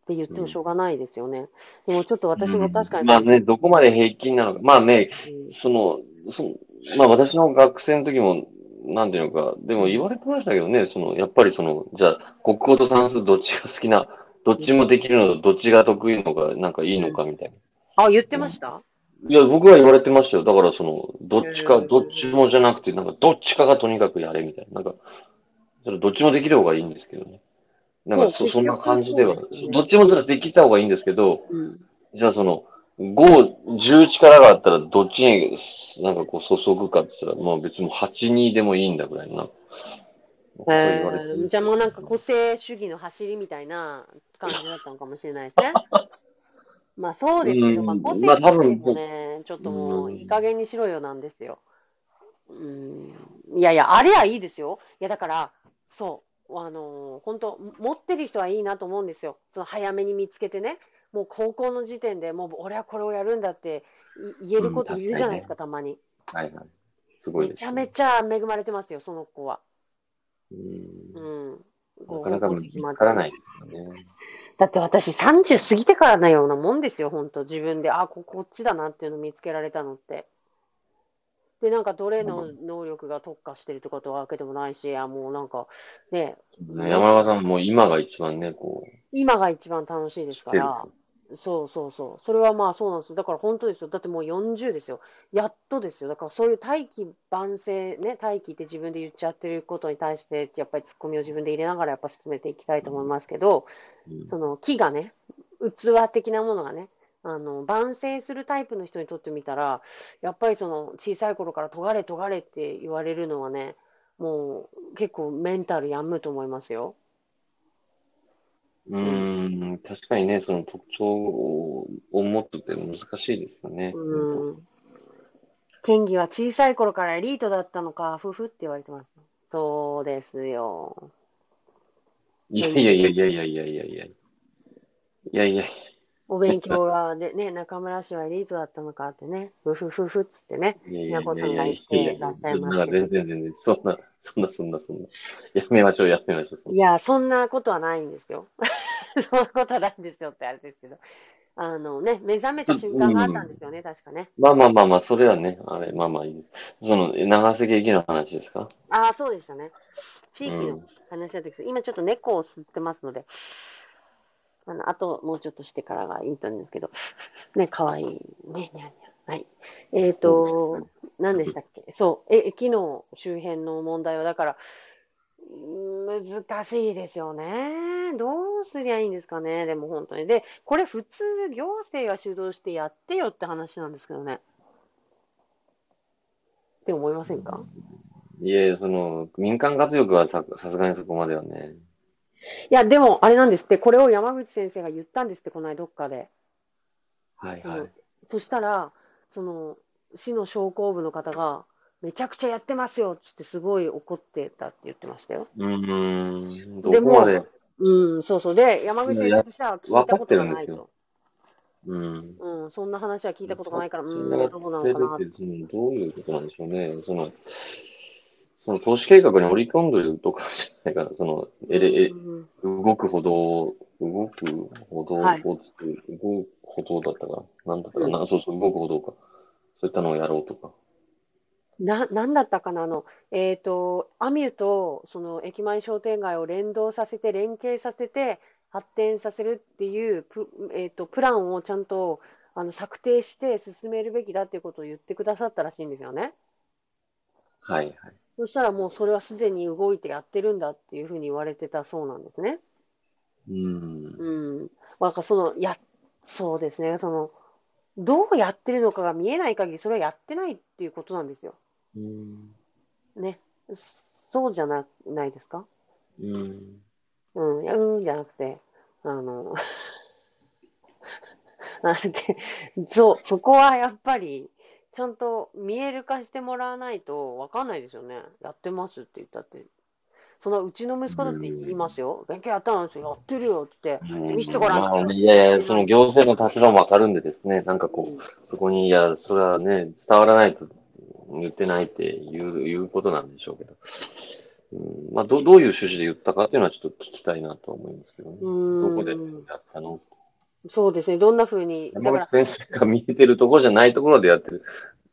って言ってもしょうがないですよね。でもちょっと私も確かに、まあね、どこまで平均なのか。まあね、うんその、その、まあ私の学生の時も、なんていうのか、でも言われてましたけどね、その、やっぱりその、じゃあ、国語と算数どっちが好きな、どっちもできるのとどっちが得意のが、なんかいいのかみたいな。あ、言ってました？いや、僕は言われてましたよ。だからその、どっちか、どっちもじゃなくて、なんかどっちかがとにかくやれみたいな。なんか、それどっちもできる方がいいんですけどね。なんかそ、そんな感じではどっちもずらできた方がいいんですけど、うん。じゃあその、5、10力があったらどっちになんかこう注ぐかって言ったら、まあ別に8、2でもいいんだぐらいな。えー、じゃあもうなんか個性主義の走りみたいな感じだったのかもしれないですね。まあそうですけど、うんまあ個性まあ多分もね、ちょっともううんいい加減にしろよなんですよ。うん。いやいや、あれはいいですよ。いやだから、そう、あのー本当持ってる人はいいなと思うんですよ。その早めに見つけてね。もう高校の時点でもう俺はこれをやるんだってい言えることいるじゃないですか、たまに。はいはい。すごいです、めちゃめちゃ恵まれてますよ、その子は。うんうん。なかなか見つからないですよね。だって私30過ぎてからのようなもんですよ、本当自分で。あ、ここっちだなっていうのを見つけられたのって。で、なんかどれの能力が特化してるとかとわけでもないし、あ、もうなんか、ね、山中さんも今が一番ね、こ今が一番楽しいですから。そうそうそう。それはまあそうなんですよ。だから本当ですよ。だってもう40ですよ。やっとですよ。だからそういう大器晩成、ね、大器って自分で言っちゃってることに対して、やっぱりツッコミを自分で入れながらやっぱ進めていきたいと思いますけど、うんその木がね、器的なものがね、あの、晩成するタイプの人にとってみたら、やっぱりその小さい頃から尖れ尖れって言われるのはね、もう結構メンタル病むと思いますよ。うーん、確かにね、その特徴を持つって難しいですよね。うん。剣技は小さい頃からエリートだったのか、ふふって言われてます。そうですよ。いやいやいやいやいやいやいやいや。いやいや、お勉強がでね、中村氏はエリートだったのかってね、ふふふふっつってね。宮子さんが言ってらっしゃいます全然全然、そんな、そんなそんなそんな。やめましょう、やめましょう。いや、そんなことはないんですよ。そんなことはないんですよってあれですけど。あのね、目覚めた瞬間があったんですよね、確かね。まあまあまあまあ、それはね、あれ、まあまあいいです。その、長瀬劇の話ですか？ああ、そうでしたね。地域のうん話だったけど、今ちょっと猫を吸ってますので、あの、あともうちょっとしてからがいいと思うんですけど、ね、かわいい。ね、にゃんにゃん。はい。えっ、と、何でしたっけ？そう、え、駅の周辺の問題は、だから、難しいですよね。どうすりゃいいんですかね、でも本当に。で、これ普通行政が主導してやってよって話なんですけどね。って思いませんか？いえ、その、民間活力はさ、さすがにそこまではね。いや、でも、あれなんですって、これを山口先生が言ったんですって、この間どっかで。はいはい。そしたら、その、市の商工部の方が、めちゃくちゃやってますよっつってすごい怒ってたって言ってましたよ。うーん、どでもこまで、うん、そうそう。で、山口先生としては聞いたことがないと。うん。うん、そんな話は聞いたことがないから、うん、どうなのかなどういうことなんでしょうね。その、その投資計画に織り込んでるとかじゃないかな。その、えれ、えうん動く歩道、動く歩道、はい動く歩道だったかな。なんだったかな。そうそう、動く歩道か。そういったのをやろうとか。な、なんだったかな、あの、えっと、アミュと、その駅前商店街を連動させて、連携させて、発展させるっていうプ、えっと、プランをちゃんと、あの、策定して進めるべきだっていうことを言ってくださったらしいんですよね。はいはい。そしたらもうそれはすでに動いてやってるんだっていうふうに言われてたそうなんですね。うん。うん。まあなんかその、や、そうですね、その、どうやってるのかが見えない限り、それはやってないっていうことなんですよ。うん。ね。そうじゃな、ないですか？うん。うん、いや、うんじゃなくて、あの、なんだっけ、そう、そこはやっぱり、ちゃんと見える化してもらわないとわかんないですよね。やってますって言ったって。そのうちの息子だって言いますよ。勉強やったんですよ。やってるよって。見せてごらんまあ。いやいや、その行政の立場もわかるんでですね、なんかこうそこに、いや、それはね、伝わらないと言ってないっていう、いうことなんでしょうけど。うん、まあ、ど、どういう趣旨で言ったかっていうのはちょっと聞きたいなと思いますけどね。どこでやったのそうですね。どんな風に。だから、山口先生が見えてるところじゃないところでやってる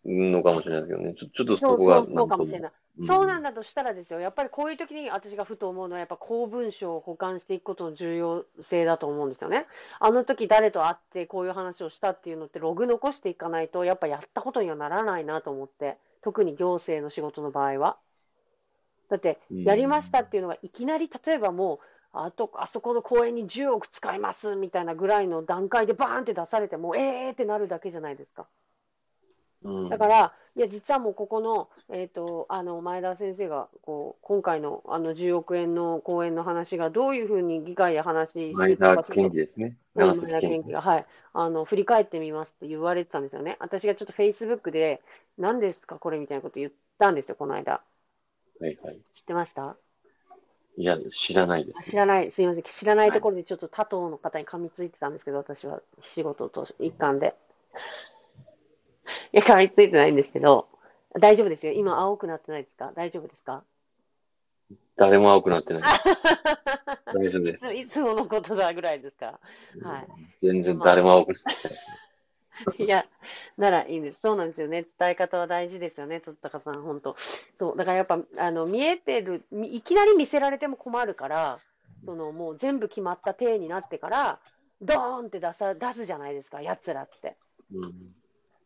のかもしれないですけどね。ちょちょっとそこがそう、そうかもしれない。いそうなんだとしたらですよ、やっぱりこういう時に私がふと思うのは、やっぱ公文書を保管していくことの重要性だと思うんですよね。あの時誰と会ってこういう話をしたっていうのってログ残していかないと、やっぱやったことにはならないなと思って、特に行政の仕事の場合は。だって、うんやりましたっていうのがいきなり例えばもう、あと、あそこの公園に10億使いますみたいなぐらいの段階でバーンって出されても、えーってなるだけじゃないですか。うんだから、いや、実はもうここの、えっ、と、あの、前田先生が、こう、今回の、あの、10億円の公演の話が、どういうふうに議会で話して前るのか田県議ですね。前田県議が、はい。あの、振り返ってみますって言われてたんですよね。私がちょっと Facebook で、何ですか、これみたいなこと言ったんですよ、この間。はいはい。知ってました？いや、知らないです。あ知らない、すいません。知らないところでちょっと他党の方に噛みついてたんですけど、私は仕事と一環で。いや、噛みついてないんですけど、大丈夫ですよ。今青くなってないですか？大丈夫ですか？誰も青くなってない。大丈夫です。いつものことだぐらいですか？はい全然誰も青くなってない。いや、ならいいんです。そうなんですよね。伝え方は大事ですよね、とったかさん、本当。そう、だからやっぱ、あの、見えてる、みいきなり見せられても困るから、その、もう全部決まった体になってから、ドーンって出さ、出すじゃないですか、奴らって。うん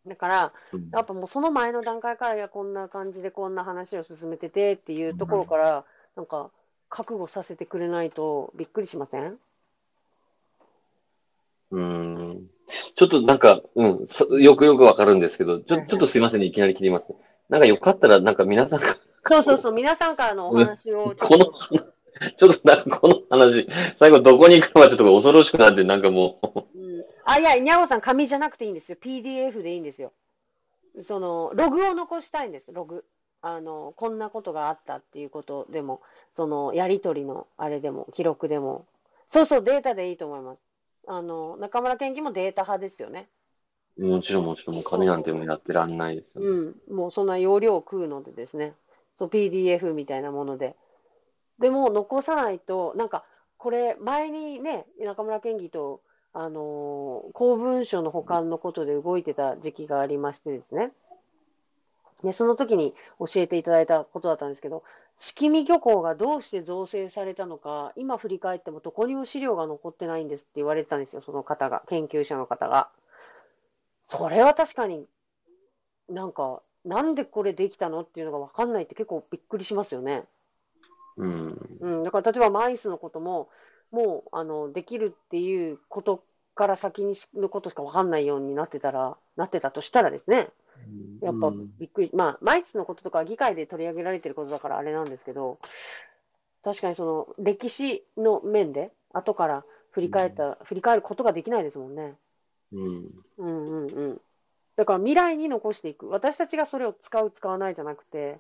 だから、うんやっぱもうその前の段階から、いや、こんな感じでこんな話を進めててっていうところから、なんか、覚悟させてくれないとびっくりしません？うんちょっとなんか、うん、そよくよくわかるんですけど、ちょちょっとすいませんね、いきなり切ります。なんかよかったら、なんか皆さんが、そうそうそう、皆さんからのお話を このちょっとなんかこの話、最後どこに行くのかちょっと恐ろしくなって、なんかもうん、あ、いや、にゃおさん、紙じゃなくていいんですよ。PDF でいいんですよ。その、ログを残したいんです、ログ。あの、こんなことがあったっていうことでも、その、やりとりのあれでも、記録でも。そうそう、データでいいと思います。あの、中村健樹もデータ派ですよね。う、もちろんもちろん、もう紙なんてもうやってらんないですよね。うん、もうそんな容量を食うのでですね、そう PDF みたいなもので。でも残さないと、なんか、これ、前にね、中村県議と、あのー公文書の保管のことで動いてた時期がありましてですね。で、その時に教えていただいたことだったんですけど、式見漁港がどうして造成されたのか、今振り返ってもどこにも資料が残ってないんですって言われてたんですよ、その方が、研究者の方が。それは確かになんか、なんでこれできたのっていうのが分かんないって結構びっくりしますよね。うん。うん、だから例えばマイスのことも、もうあのできるっていうことから先にしのことしか分かんないようになってたら、なってたとしたらですね、やっぱうんびっくり、まあ、マイスのこととかは議会で取り上げられてることだからあれなんですけど、確かにその歴史の面で、後から振り返った、振り返ることができないですもんね。うん。うんうんうん。だから未来に残していく。私たちがそれを使う、使わないじゃなくて、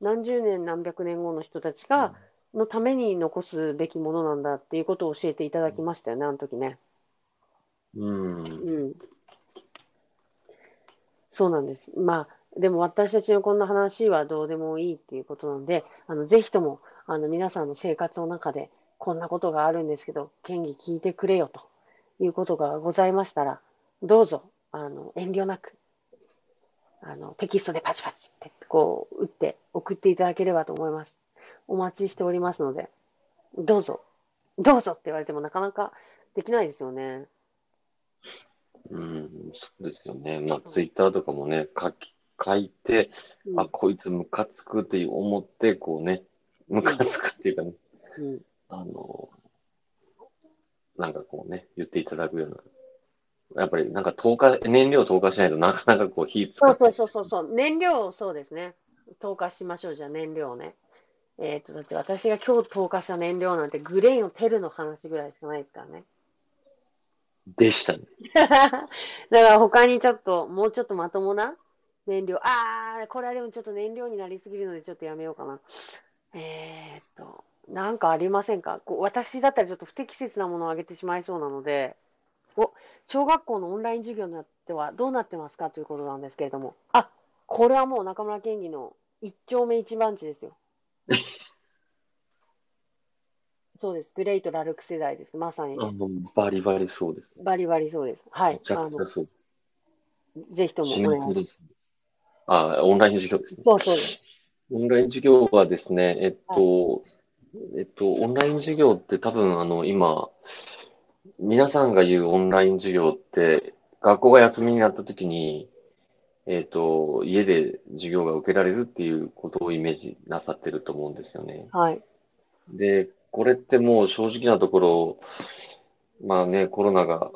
何十年、何百年後の人たちが、のために残すべきものなんだっていうことを教えていただきましたよね、あの時ね。うん。うん。そうなんです。まあ、でも私たちのこんな話はどうでもいいっていうことなので、あの、ぜひとも、あの、皆さんの生活の中で、こんなことがあるんですけど、県議聞いてくれよということがございましたら、どうぞ、あの、遠慮なく、あの、テキストでパチパチって、こう、打って送っていただければと思います。お待ちしておりますので、どうぞ、どうぞって言われてもなかなかできないですよね。うん、そうですよね。まあ、ツイッターとかもね、書き、書いて、うんあ、こいつムカつくって思って、こうね、ムカつくっていうかね、うんあの、なんかこうね、言っていただくような。やっぱりなんか投下、燃料投下しないとなかなかこう火つかそうそうそうそうそう。燃料をそうですね。投下しましょう。じゃあ燃料をね。えっ、と、だって私が今日投下した燃料なんてグレーンをテルの話ぐらいしかないですからね。でしたね。だから他にちょっと、もうちょっとまともな燃料。あー、これはでもちょっと燃料になりすぎるのでちょっとやめようかな。えーっと、なんかありませんか？こう私だったらちょっと不適切なものをあげてしまいそうなので、お、小学校のオンライン授業になってはどうなってますかということなんですけれども。あ、これはもう中村県議の一丁目一番地ですよ。そうです。グレイト・ラルク世代です。まさにね、あの、バリバリそうです。バリバリそうです。はいめ。ちゃくちゃ、そう。ぜひともあ、オンライン授業ですね。そうそうです。オンライン授業はですね、えっと、えっと、オンライン授業って多分、あの、今、皆さんが言うオンライン授業って、学校が休みになった時に、えっと、家で授業が受けられるっていうことをイメージなさってると思うんですよね。はい。で、これってもう正直なところ、まあね、コロナが、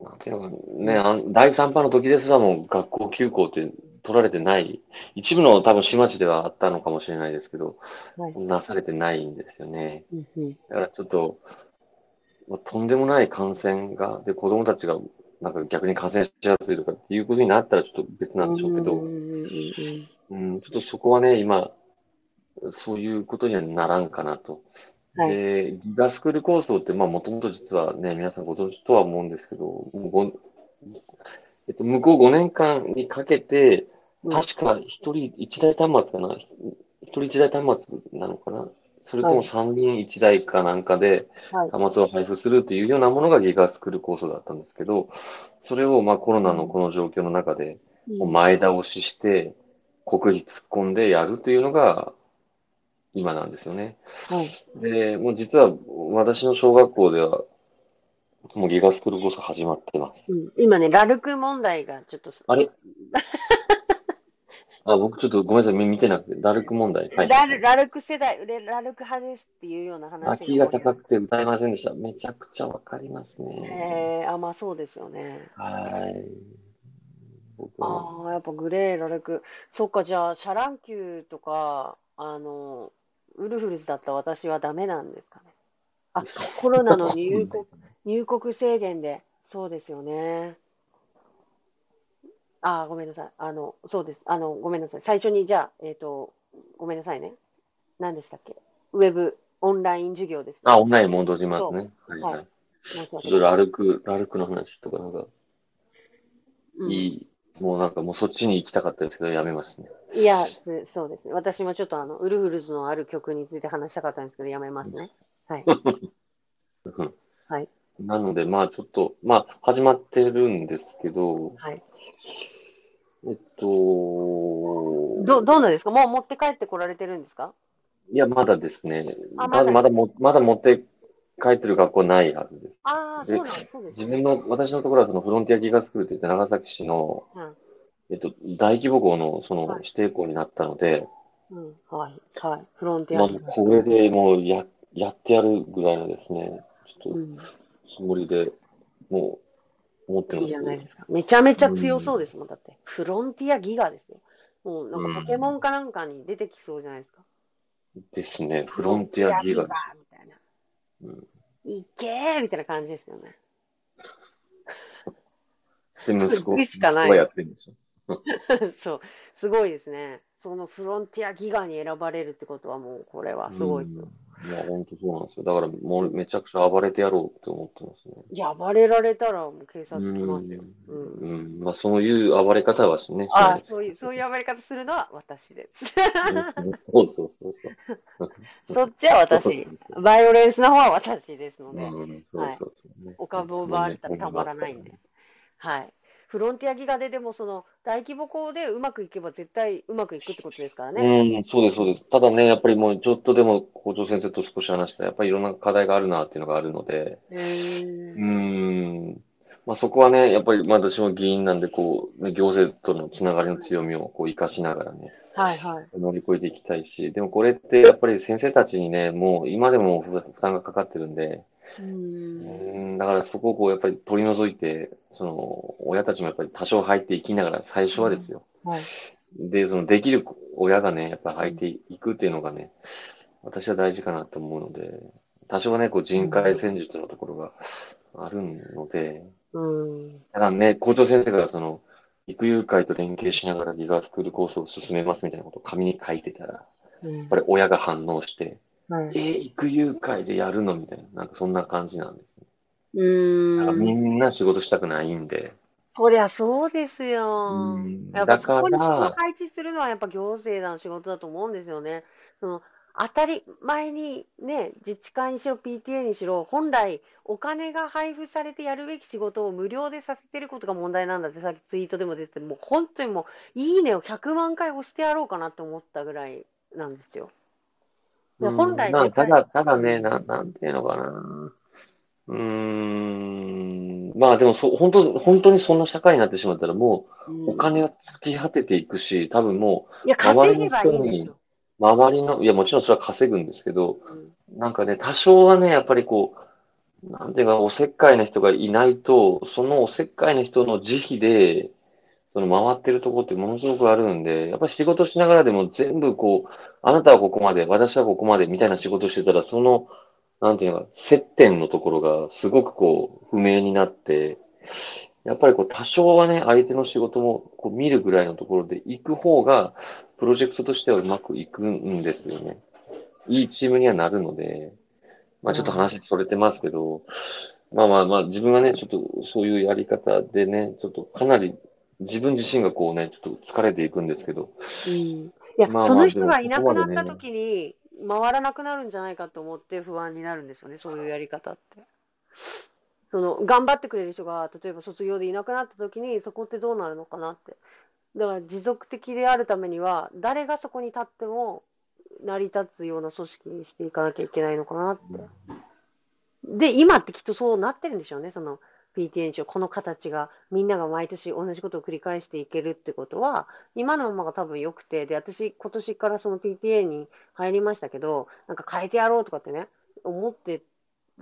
なんていうのかね、あん第3波の時ですらもう学校休校って取られてない、一部の多分市町ではあったのかもしれないですけど、はい。なされてないんですよね。だからちょっと、まあとんでもない感染が、で、子供たちがなんか逆に感染しやすいとかっていうことになったらちょっと別なんでしょうけど、うん、ちょっとそこはね、今、そういうことにはならんかなと。はい。で、ギガスクール構想って、まあ、もともと実はね、皆さんご存知とは思うんですけど、もうごえっと、向こう5年間にかけて、うん。確か一人一台端末かな？一人一台端末なのかな？それとも三人一台かなんかではい。端末を配布するっていうようなものがギガスクール構想だったんですけど、それをまあコロナのこの状況の中で、前倒しして、国費突っ込んでやるというのが、今なんですよね。はい。で、もう実は私の小学校では、もうギガスクール構想始まってます。うん今ね、ラルク問題がちょっと、あれ？あ、僕ちょっとごめんなさい、見てなくて、ダルク問題。はい。ラルラルク世代、レラルク派ですっていうような話あ、キーが高くて歌えませんでした。めちゃくちゃわかりますね。えー、あ、まあそうですよね。はい。ああ、やっぱ GLAY、ラルク。そっか、じゃあ、シャ乱Q とか、あの、ウルフルズだった私はダメなんですかね。あ、コロナの入国、入国制限で、そうですよね。あー、ごめんなさい。あの、そうです。あの、ごめんなさい。最初に、じゃあ、えっと、ごめんなさいね。何でしたっけ？ウェブ、オンライン授業ですね。あ、オンライン戻りますね。はいははいい。申し訳ないちょっとラルク、ラルクの話とかなんか、うんいい、もうなんかもうそっちに行きたかったですけど、やめますね。いや、すそうですね。私もちょっとあの、ウルフルズのある曲について話したかったんですけど、やめますね。はい。うんはい。なので、まあちょっと、まあ始まってるんですけど、はい。えっと、ど、どうなんですか？もう持って帰ってこられてるんですか？いや、まだですね。まだ、まだも、まだ持って帰ってる学校ないはずです。ああ、でそうなんですね。自分の、私のところはそのフロンティアギガスクールといって長崎市の、うんえっと、大規模校のそのはい指定校になったので、うん。はい。はい。フロンティまあ、アに。これでもうや、やってやるぐらいのですね、ちょっとうん。つもりで、もう、思ってますいいじゃないですか。めちゃめちゃ強そうですもん。だって。フロンティアギガですよ。もうなんかポケモンかなんかに出てきそうじゃないですか。ですね。フロンティアギガ。フロンティアギガみたいな。うんいけーみたいな感じですよね。で、息子、しかない息子がやってるんでしょ？そう。すごいですね。そのフロンティアギガに選ばれるってことはもう、これはすごいですよ。いや、本当そうなんですよ。だから、もうめちゃくちゃ暴れてやろうって思ってますね。いや、暴れられたらもう警察来ますよ。ううん。ん。うん。まあ、そういう暴れ方はしね。あしそういう、そういう暴れ方するのは私です。そうそうそうそう。そっちは私。バイオレンスな方は私ですので、うん、そうそうそうね。お株を奪われたらたまらないんで。はい。フロンティアギガででもその大規模校でうまくいけば絶対うまくいくってことですからね。うん、そうです、そうです。ただね、やっぱりもうちょっとでも校長先生と少し話したら、やっぱりいろんな課題があるなっていうのがあるので、へうーん、まあそこはね、やっぱりまあ私も議員なんで、こう、ね行政とのつながりの強みをこう活かしながらね、はいはい。乗り越えていきたいし、でもこれってやっぱり先生たちにね、もう今でも負担がかかってるんで、う。うんん、だからそこをこうやっぱり取り除いて、その、親たちもやっぱり多少入っていきながら、最初はですよ。はい。で、そのできる親がね、やっぱ入っていくっていうのがね、私は大事かなと思うので、多少ね、こう人海戦術のところがあるので、うん。だからね、校長先生がその、育友会と連携しながらギガスクールコースを進めますみたいなことを紙に書いてたら、やうんっぱり親が反応して、はいえー、育友会でやるのみたいな、なんかそんな感じなんですね。うだからみん。んな仕事したくないんで、そりゃそうですよ。うんやっぱそこに人を配置するのはやっぱ行政の仕事だと思うんですよね。その当たり前にね、自治会にしろ PTA にしろ、本来お金が配布されてやるべき仕事を無料でさせてることが問題なんだってさっきツイートでも出てて、もう本当にもういいねを100万回押してやろうかなって思ったぐらいなんですよ。本来絶対まあただ、ただね、な、なんていうのかな。うーん。まあでもそ、本当、本当にそんな社会になってしまったらもうお金は尽き果てていくし、多分もいや、稼げばいいんですよ。う周りの、いやもちろんそれは稼ぐんですけど、うんなんかね、多少はね、やっぱりこう、なんていうか、おせっかいな人がいないと、そのおせっかいな人の慈悲で、その回ってるとこってものすごくあるんで、やっぱ仕事しながらでも全部こう、あなたはここまで、私はここまでみたいな仕事してたら、その、なんていうのか、接点のところがすごくこう、不明になって、やっぱりこう、多少はね、相手の仕事もこう見るぐらいのところで行く方が、プロジェクトとしてはうまくいくんですよね。いいチームにはなるので、まあちょっと話それてますけど、まあまあまあ自分はね、ちょっとそういうやり方でね、ちょっとかなり自分自身がこうね、ちょっと疲れていくんですけど、うんいや、まあまあその人がいなくなった時に回らなくなるんじゃないかと思って不安になるんですよね、そういうやり方って。その頑張ってくれる人が例えば卒業でいなくなった時にそこってどうなるのかなって。だから持続的であるためには誰がそこに立っても成り立つような組織にしていかなきゃいけないのかなって。で、今ってきっとそうなってるんでしょうね、その PTA にしろこの形がみんなが毎年同じことを繰り返していけるってことは今のままが多分良くて、で、私、今年からその PTA に入りましたけど、なんか変えてやろうとかってね、思って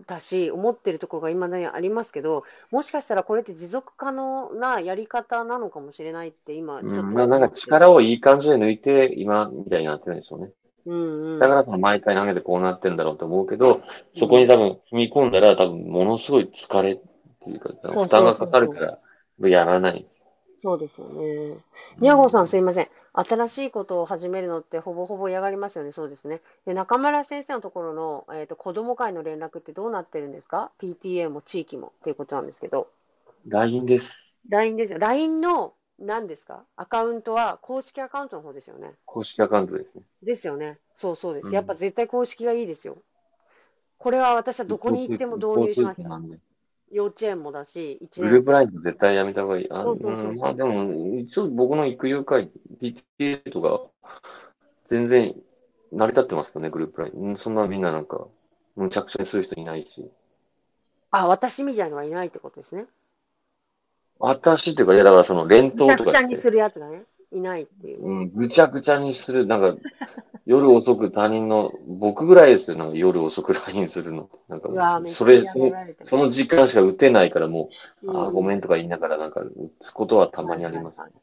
たし、思ってるところが未だにありますけど、もしかしたらこれって持続可能なやり方なのかもしれないって今、ちょっとうん、まあなんか力をいい感じで抜いて、今みたいになってるんでしょうね。うんうん。だからその毎回投げてこうなってんだろうと思うけど、そこに多分踏み込んだら多分ものすごい疲れっていうか、負担がかかるから、やらないんですよ。そうですよね。ニャゴーさんすいません。新しいことを始めるのってほぼほぼ嫌がりますよね。そうですね。で、中村先生のところの、えっ、と、子供会の連絡ってどうなってるんですか ?PTA も地域もっていうことなんですけど。LINE です。LINE ですよ。LINE の何ですか？アカウントは公式アカウントの方ですよね。公式アカウントですね。ですよね。そうそうです。うんやっぱ絶対公式がいいですよ。これは私はどこに行っても導入しました。幼稚園もだし、一グループ年ライン絶対やめた方がいい。あそうそうそうそううんまあでも、一応僕の育友会、PTA とか、全然成り立ってますかね、グループライン。うんそんなみんななんか、むちゃくちゃにする人いないし。あ、私みたいのはいないってことですね。私っていうか、いやだからその連ぐちゃ投とかって、ぐちゃにするやつがね、いないっていう。うん、ぐちゃぐちゃにする、なんか、夜遅く他人の、僕ぐらいですよ、なんか夜遅く LINE するの。なんかそれ、嫌その時間しか打てないからもう、あーごんめんとか言いながらなんか打つことはたまにあります。はいはいはい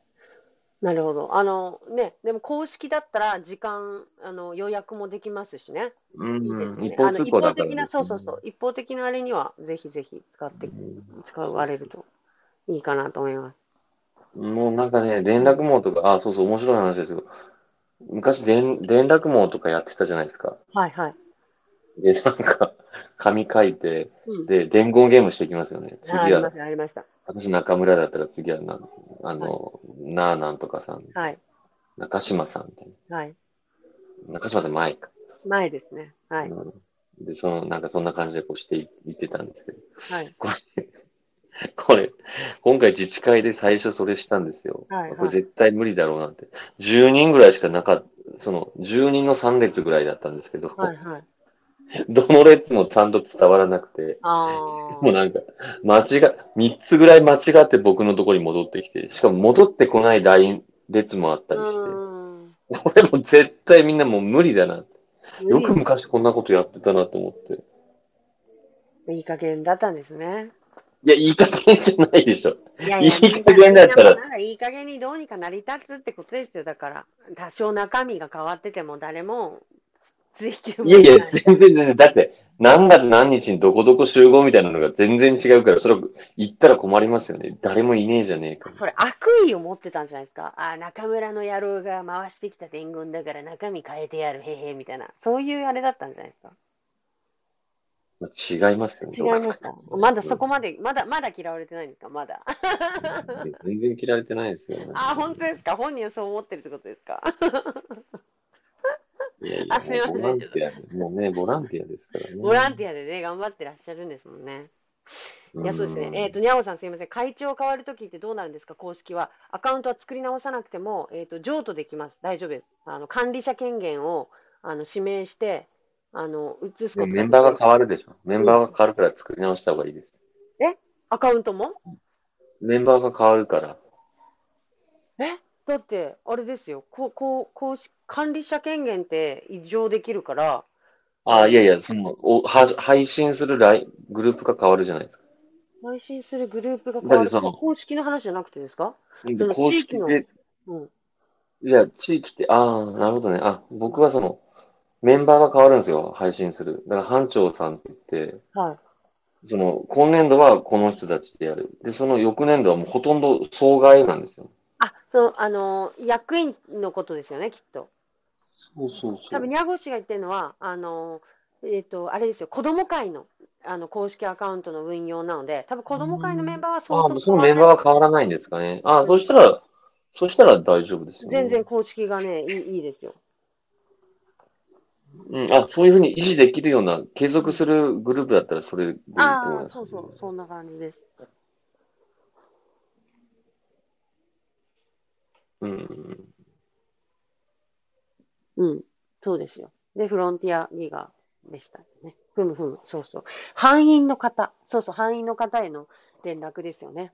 なるほど。あのね、でも公式だったら時間、あの予約もできますしね。うんいいですよね。一方通行だからあの一方的な、そうそうそう、一方的なあれにはぜひぜひ使って、使われるといいかなと思います。もうなんかね、連絡網とか、あ、そうそう、面白い話ですけど、昔連、連絡網とかやってたじゃないですか。はいはい。で、なんか、紙書いて、うん。で、伝言ゲームしていきますよね。次は、あありました、ありました。私中村だったら次はな、あの、なあなんとかさん、はい。中島さんみたいはい。な。中島さん前か。前ですね。はい。うんで、その、なんかそんな感じでこうしていいってたんですけど、はい。これ、これ、今回自治会で最初それしたんですよ。はいはいこれ絶対無理だろうなって。10人ぐらいしかなかった、その、10人の3列ぐらいだったんですけど、はい。はい。どの列もちゃんと伝わらなくて、あ もうなんか、間違、3つぐらい間違って僕のところに戻ってきて、しかも戻ってこないライン、列もあったあ。りして、うん。これもう絶対みんなもう無理だな。よく無昔こんなことやってたなと思って。理いい加減だったんですね。いや、いい加減じゃないでしょ。いやいい加減だったらいい加減にどうにか成り立つってことですよ。だから、多少中身が変わってても誰も追求もいやいやしな、全然全然。だって、何月何日にどこどこ集合みたいなのが全然違うから、それ言ったら困りますよね。誰もいねえじゃねえか。それ悪意を持ってたんじゃないですか。あ、中村の野郎が回してきた伝言だから中身変えてやる、へへ、みたいな。そういうあれだったんじゃないですか。違いますよね。違いました。まだそこまで、まだ、まだ嫌われてないんですか？まだ。全然嫌われてないですよね。あ、本当ですか？本人はそう思ってるってことですか？いやいや、あすいませんもうボランティア、もうね、ボランティアですからね。ボランティアでね、頑張ってらっしゃるんですもんね。いや、そうですね。えっ、と、にゃおさんすいません。会長変わるときってどうなるんですか？公式は。アカウントは作り直さなくても、えっ、と、譲渡できます。大丈夫です。あの、管理者権限を、あの、指名して、あの、移すことメンバーが変わるでしょ。メンバーが変わるから作り直した方がいいです。アカウントも？メンバーが変わるから。え？だって、あれですよ。こう、こう、公式、管理者権限って異常できるから、ああ、いやいや、その、おは配信するライングループが変わるじゃないですか。配信するグループが変わる公式の話じゃなくてですか？公式で、うん。いや、地域って、ああ、なるほどね。あ、僕はその、メンバーが変わるんですよ、配信する。だから、班長さんって言って、はい。その、今年度はこの人たちでやる。で、その翌年度はもうほとんど総外なんですよ。あ、そう、あの、役員のことですよね、きっと。そうそうそう。多分、ニャゴ氏が言ってるのは、あの、えっ、と、あれですよ、子供会の、あの、公式アカウントの運用なので、多分子供会のメンバーはそうああ、そのメンバーは変わらないんですかね。ああ、そしたら、そしたら大丈夫ですよね。全然公式がね、いいいいですよ。うん、あ、そういうふうに維持できるような、継続するグループだったらそれでいいと思いああ、ます。そうそう、そんな感じです。うん。うん、そうですよ。で、フロンティアギガでしたね。ふむふむ、そうそう。範員の方、そうそう、範囲の方への連絡ですよね。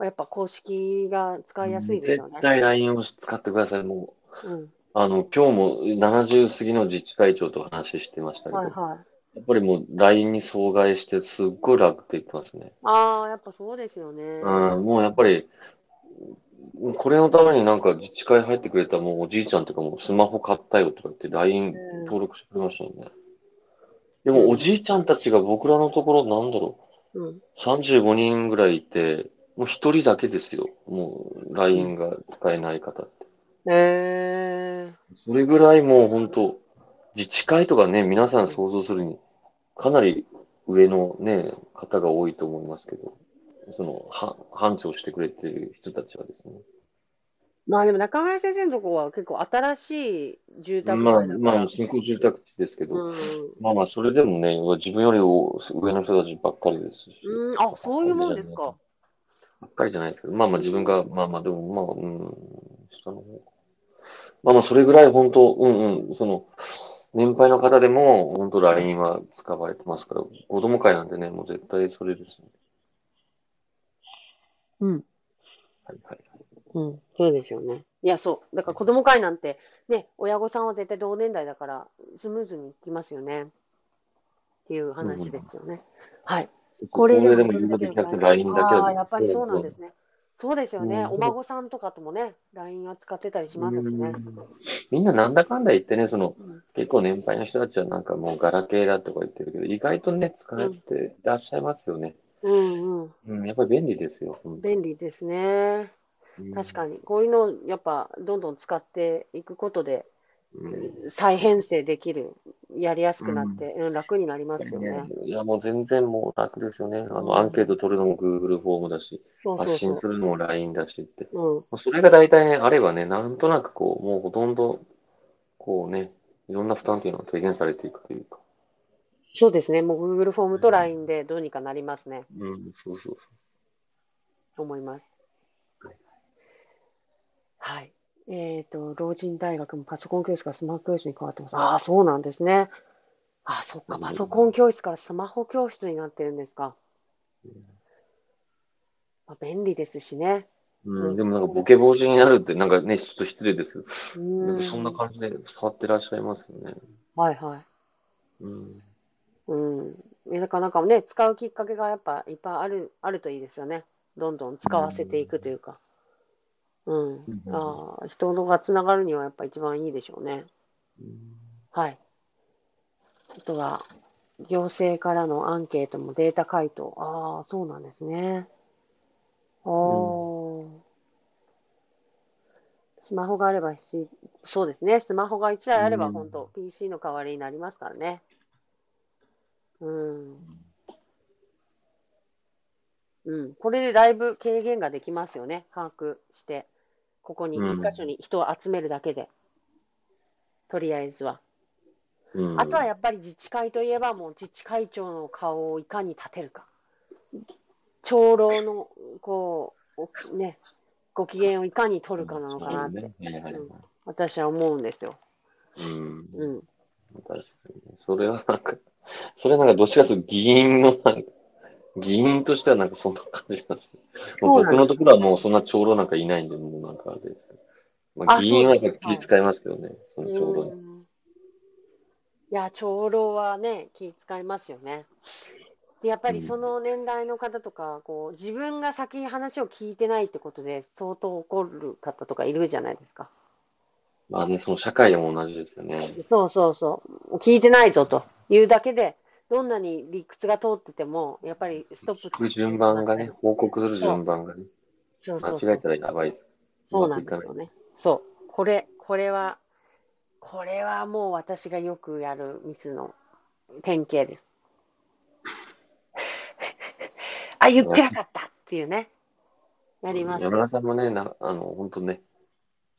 やっぱ公式が使いやすいですよね絶。対 LINE を使ってください。もう、うん。あの、今日も70過ぎの自治会長と話してましたけど、はいはい。やっぱりもう LINE に阻害してすっごい楽って言ってますね。ああ、やっぱそうですよね。うん、もうやっぱり、これのためになんか自治会入ってくれたもうおじいちゃんとかもうスマホ買ったよとか言って LINE うん登録してくれましたもんね。でもおじいちゃんたちが僕らのところなんだろうん。う、35人ぐらいいて、もう一人だけですよ。もう LINE が使えない方って。へえそれぐらいもう本当、自治会とかね、皆さん想像するに、かなり上のね、方が多いと思いますけど、その、は、班長してくれてる人たちはですね。まあでも中村先生のとこは結構新しい住宅まあ。まあ、新興住宅地ですけど、うん。まあまあ、それでもね、自分より上の人たちばっかりですし。うん、あ、そういうもんですか。ばっかりじゃないですけど、まあまあ自分が、まあまあでも、まあ、うん、下の方か。まあまあ、それぐらい本当、うんうん、その、年配の方でも、本当 LINE は使われてますから、子供会なんでね、もう絶対それですね。うん。はいはいはい。うん、そうですよね。いや、そう。だから子供会なんて、ね、親御さんは絶対同年代だから、スムーズにいきますよね。っていう話ですよね。はい。これでもこ言うことできなくてれ LINE だけは。ああ、やっぱりそうなんですね。そうですよね。うんお孫さんとかともね、LINE は使ってたりしますしね。みんななんだかんだ言ってね、その、うん結構年配の人たちはなんかもうガラケーだとか言ってるけど、意外とね、使っていらっしゃいますよね。うんうん。うん、やっぱり便利ですよ。うん便利ですね。確かに。こういうのをやっぱどんどん使っていくことで、うん再編成できる、やりやすくなって、うん楽になりますよね。いや、もう全然もう楽ですよね。あうんの、アンケート取るのも Google フォームだし、発そうそうそう。信するのも LINE だしって。うん。それが大体ね、あればね、なんとなくこう、もうほとんど、こうね、いろんな負担っていうのは軽減されていくというか。そうですね。もう Google フォームと LINE でどうにかなりますね。うん、そうそう思いますはい。はい。えっと、老人大学もパソコン教室からスマホ教室に変わってます。ああ、そうなんですね。ああ、そっか。うんパソコン教室からスマホ教室になってるんですか。まあ、便利ですしね。そう。うん、でもなんかボケ防止になるって、なんかね、ちょっと失礼ですけど、んそんな感じで触ってらっしゃいますよね。はいはい。うん。うん。なかなかね、使うきっかけがやっぱいっぱいある、あるといいですよね。どんどん使わせていくというか。うん。うんああ、人がつながるにはやっぱ一番いいでしょうね。はい。あとは、行政からのアンケートもデータ回答。ああ、そうなんですね。ああ、スマホがあればし、そうですね。スマホが1台あれば、うん本当 PC の代わりになりますからね。うん。うん。これでだいぶ軽減ができますよね。把握して。ここに、うん一箇所に人を集めるだけで。とりあえずは。うん。あとはやっぱり自治会といえば、もう自治会長の顔をいかに立てるか。長老の、こう、おね、ご機嫌をいかに取るかなのかなって。私は思うんですよ。うん。うん。確かにね。それはなんか、それはなんかどっちかというと議員のなんか、議員としてはなんかそんな感じなんですよ。僕のところはもうそんな長老なんかいないんで、もうなんかあれですけど。まああ議員は気遣いますけどね、その長老に。うんいや、長老はね、気遣いますよね。でやっぱりその年代の方とか、こう、自分が先に話を聞いてないってことで、相当怒る方とかいるじゃないですか。まあね、その社会でも同じですよね。そうそうそう。聞いてないぞというだけで、どんなに理屈が通ってても、やっぱりストップ聞く順番がね、報告する順番がね、そうそう間違えたらやばい。そうなんですよね。そう。これ、これは、これはもう私がよくやるミスの典型です。あ、言ってなかったっていうね。やります。山田さんもね、なあの、本当ね、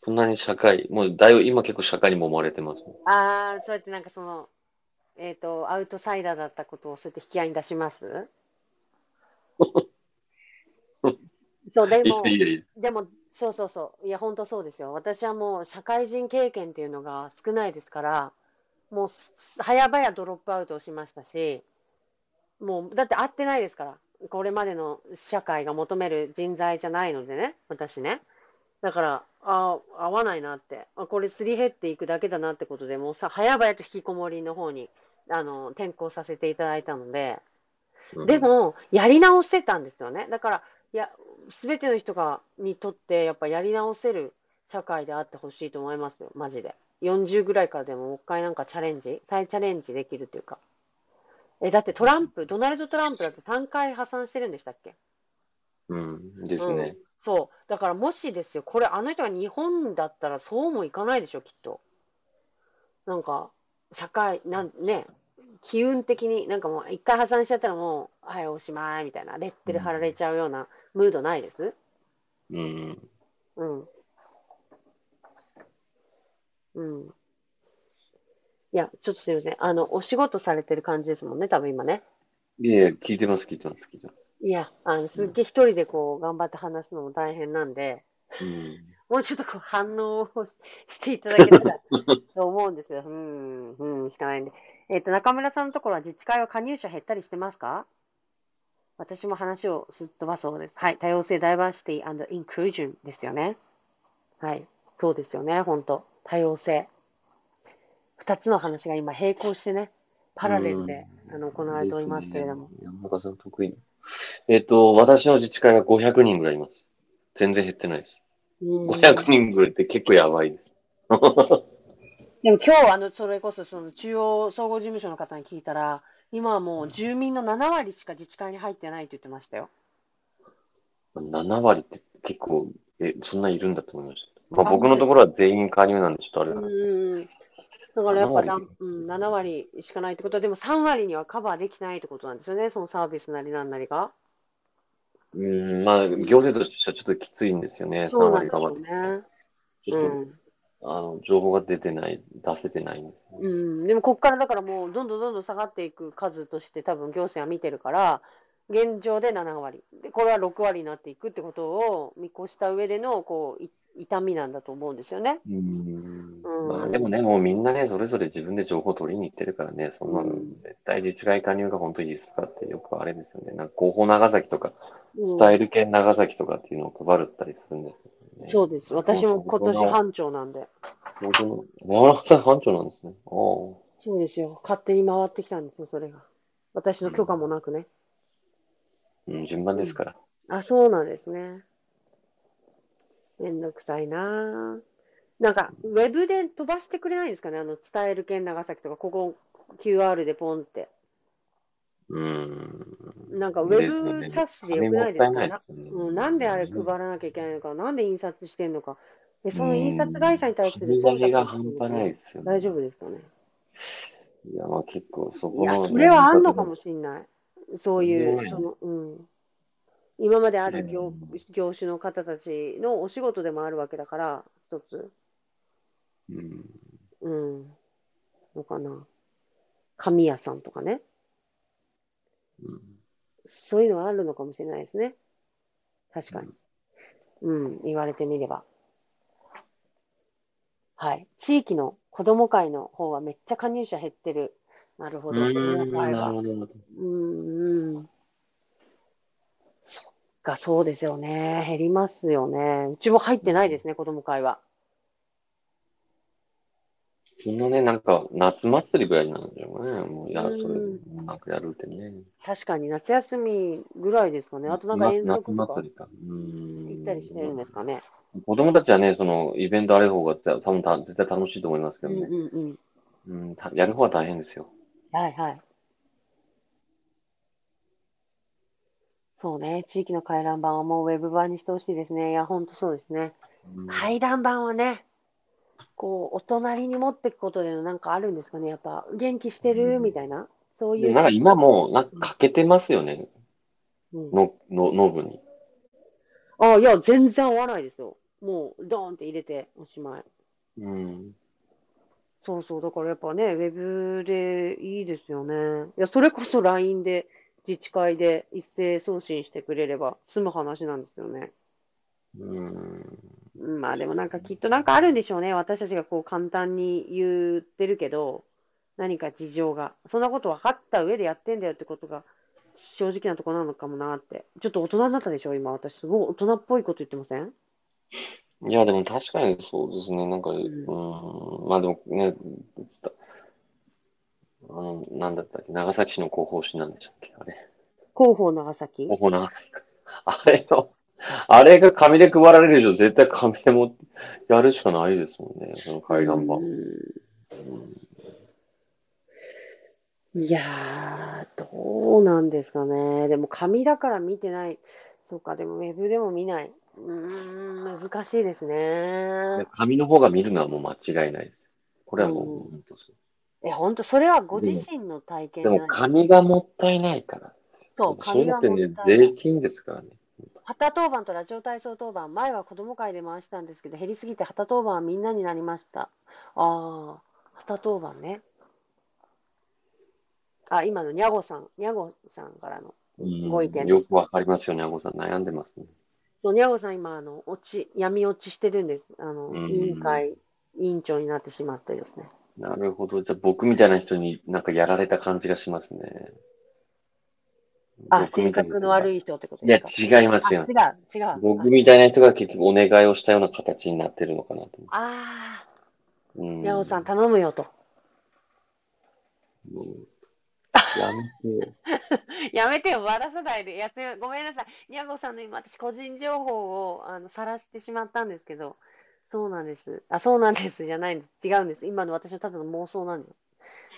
そんなに社会、もうだいぶ今結構社会にもまれてますもん。ああ、そうやってなんかその、えっ、と、アウトサイダーだったことをそうやって引き合いに出します？そう、でも、いやいやいや。でも、そうそうそう。いや、本当そうですよ。私はもう社会人経験っていうのが少ないですから、もうす早々ドロップアウトをしましたし、もう、だって会ってないですから。これまでの社会が求める人材じゃないのでね、私ね。だから、あ合わないなって。あこれすり減っていくだけだなってことで、もうさ、早々と引きこもりの方に、あの、転校させていただいたので、うんで、も、やり直してたんですよね。だから、いや、すべての人が、にとって、やっぱやり直せる社会であってほしいと思いますよ、マジで。40ぐらいからでももう一回なんかチャレンジ、再チャレンジできるというか。え、だってトランプ、ドナルド・トランプだって3回破産してるんでしたっけ？うん、ですね。そう。だからもしですよ、これあの人が日本だったらそうもいかないでしょ、きっと。なんか、社会、なん、ね、機運的に、なんかもう一回破産しちゃったらもう、はい、おしまいみたいな、レッテル貼られちゃうようなムードないです？うん。うん。うん。いや、ちょっとすみません。あの、お仕事されてる感じですもんね、多分今ね。いやいや、聞いてます、聞いてます、聞いてます。いや、あの、すっげえ一人でこう、頑張って話すのも大変なんで、うん。もうちょっとこう反応をししていただけたらと思うんですよ。うん、うん、しかないんで。えっ、と、中村さんのところは自治会は加入者減ったりしてますか？私も話をすっ飛ばそうです。はい。多様性、ダイバーシティインクルージョンですよね。はい。そうですよね、本当多様性。二つの話が今並行してね、パラレルで、あの、行われておりますけれども。山中さん得意な。えっと、私の自治会が500人ぐらいいます。全然減ってないです。うん500人ぐらいって結構やばいです。でも今日、あの、それこそ、その中央総合事務所の方に聞いたら、今はもう住民の7割しか自治会に入ってないって言ってましたよ。7割って結構、え、そんないるんだと思いました。まああ僕のところは全員加入なんでちょっとあれうなんです。だからやっぱだ7割うん、7割しかないってことは、でも3割にはカバーできないってことなんですよね、そのサービスなりなんなりが。うん、まあ、行政としてはちょっときついんですよね、3そうなんでしょうっと、あの、情報が出てない、出せてないんですよね。うん。うん。でもこっからだからもうどんどんどんどん下がっていく数として多分行政は見てるから、現状で7割。で、これは6割になっていくってことを見越した上での、こう、い痛みなんだと思うんですよね。うんうんまあでもね、もうみんなね、それぞれ自分で情報を取りに行ってるからね、そんなのうん絶対自治会加入が本当に必須かってよくあれですよね。なんか広報長崎とか、うん伝える券長崎とかっていうのを配るったりするんですよね。そうです。私も今年班長なんで。本当の、山中さん班長なんですね。ああ。そうですよ。勝手に回ってきたんですよ、それが。私の許可もなくね。うん、順番ですから。あ、そうなんですね。めんどくさいなぁ。なんか、ウェブで飛ばしてくれないんですかね？あの、伝える県長崎とか、ここ QR でポンって。うん。なんかウェブ冊子でよくないですか？ねうん、なんであれ配らなきゃいけないのか、なんで印刷してんのか？で、その印刷会社に対する金利が半端ないですよね。大丈夫ですかね？いや、まあ結構そこいや、の。それはあんのかもしんない。そういうう、んその、うん。今まである業うん業種の方たちのお仕事でもあるわけだから、一つ。うん。うん。のかな。紙屋さんとかね。うんそういうのはあるのかもしれないですね。確かに。うん、言われてみれば。はい。地域の子ども会の方はめっちゃ加入者減ってる。なるほど。なるほど。うん、うん。そっか、そうですよね。減りますよね。うちも入ってないですね、子ども会は。そんなね、なんか、夏祭りぐらいなんだよね。もう、や、それうん、なんかやるってね。確かに夏休みぐらいですかね。あとなんか遠夏足とか祭りか。うん。行ったりしてるんですかね。子供たちはね、その、イベントある方が多分た絶対楽しいと思いますけうんどね。うんうん。うん、たやる方は大変ですよ。はいはい。そうね、地域の回覧板はもうウェブ版にしてほしいですね。いや、ほんとそうですね。うん回覧板はね、こう、お隣に持っていくことでのなんかあるんですかね。やっぱ、元気してる？みたいな。そういう。でなんか今もう、なんか欠けてますよね。うんの、の、ノブに。あ、いや、全然合わないですよ。もう、ドーンって入れて、おしまい。うん。そうそう。だからやっぱね、ウェブでいいですよね。いや、それこそ LINE で、自治会で一斉送信してくれれば済む話なんですよね。うん。うんまあでもなんかきっとなんかあるんでしょうね。私たちがこう簡単に言ってるけど、何か事情が。そんなこと分かった上でやってんだよってことが正直なとこなのかもなって。ちょっと大人になったでしょ今私すごい大人っぽいこと言ってません？いや、でも確かにそうですね。なんか、うんん、まあでもね、あの、なんだったっけ、長崎市の広報誌なんでしたっけ、あれ。広報長崎？広報長崎か。あれの、あれが紙で配られる以上、絶対紙でもやるしかないですもんね、その回覧板。うんいやー、どうなんですかね。でも紙だから見てない。そうか、でもウェブでも見ない。うーん、難しいですね。紙の方が見るのはもう間違いないです。これはもう、うん本当そうえ、本当それはご自身の体験でも紙がもったいないから。そう、それだってね紙がもっ、たいない税金ですからね。旗当番とラジオ体操当番、前は子供会で回したんですけど、減りすぎて旗当番はみんなになりました。ああ、旗当番ね。あ、今のにゃごさん、にゃごさんからの。うんご意見ですよくわかりますよね、あごさん。悩んでますね。そう、にゃごさん今、あの、落ち、闇落ちしてるんです。あの、うん委員会、委員長になってしまってですね。なるほど。じゃあ僕みたいな人になんかやられた感じがしますね。あ、性格の悪い人ってこといや、ですか？違いますあ、違よ。う、違う。僕みたいな人が結局お願いをしたような形になってるのかなと思あう。うん。あ、にゃごさん頼むよと。うんやめてよ。やめてよ、笑わさないで。いや、すごめんなさい。にゃごさんの今、私、個人情報を、あの、晒してしまったんですけど、そうなんです。あ、そうなんですじゃないんです。違うんです。今の私のただの妄想なんです。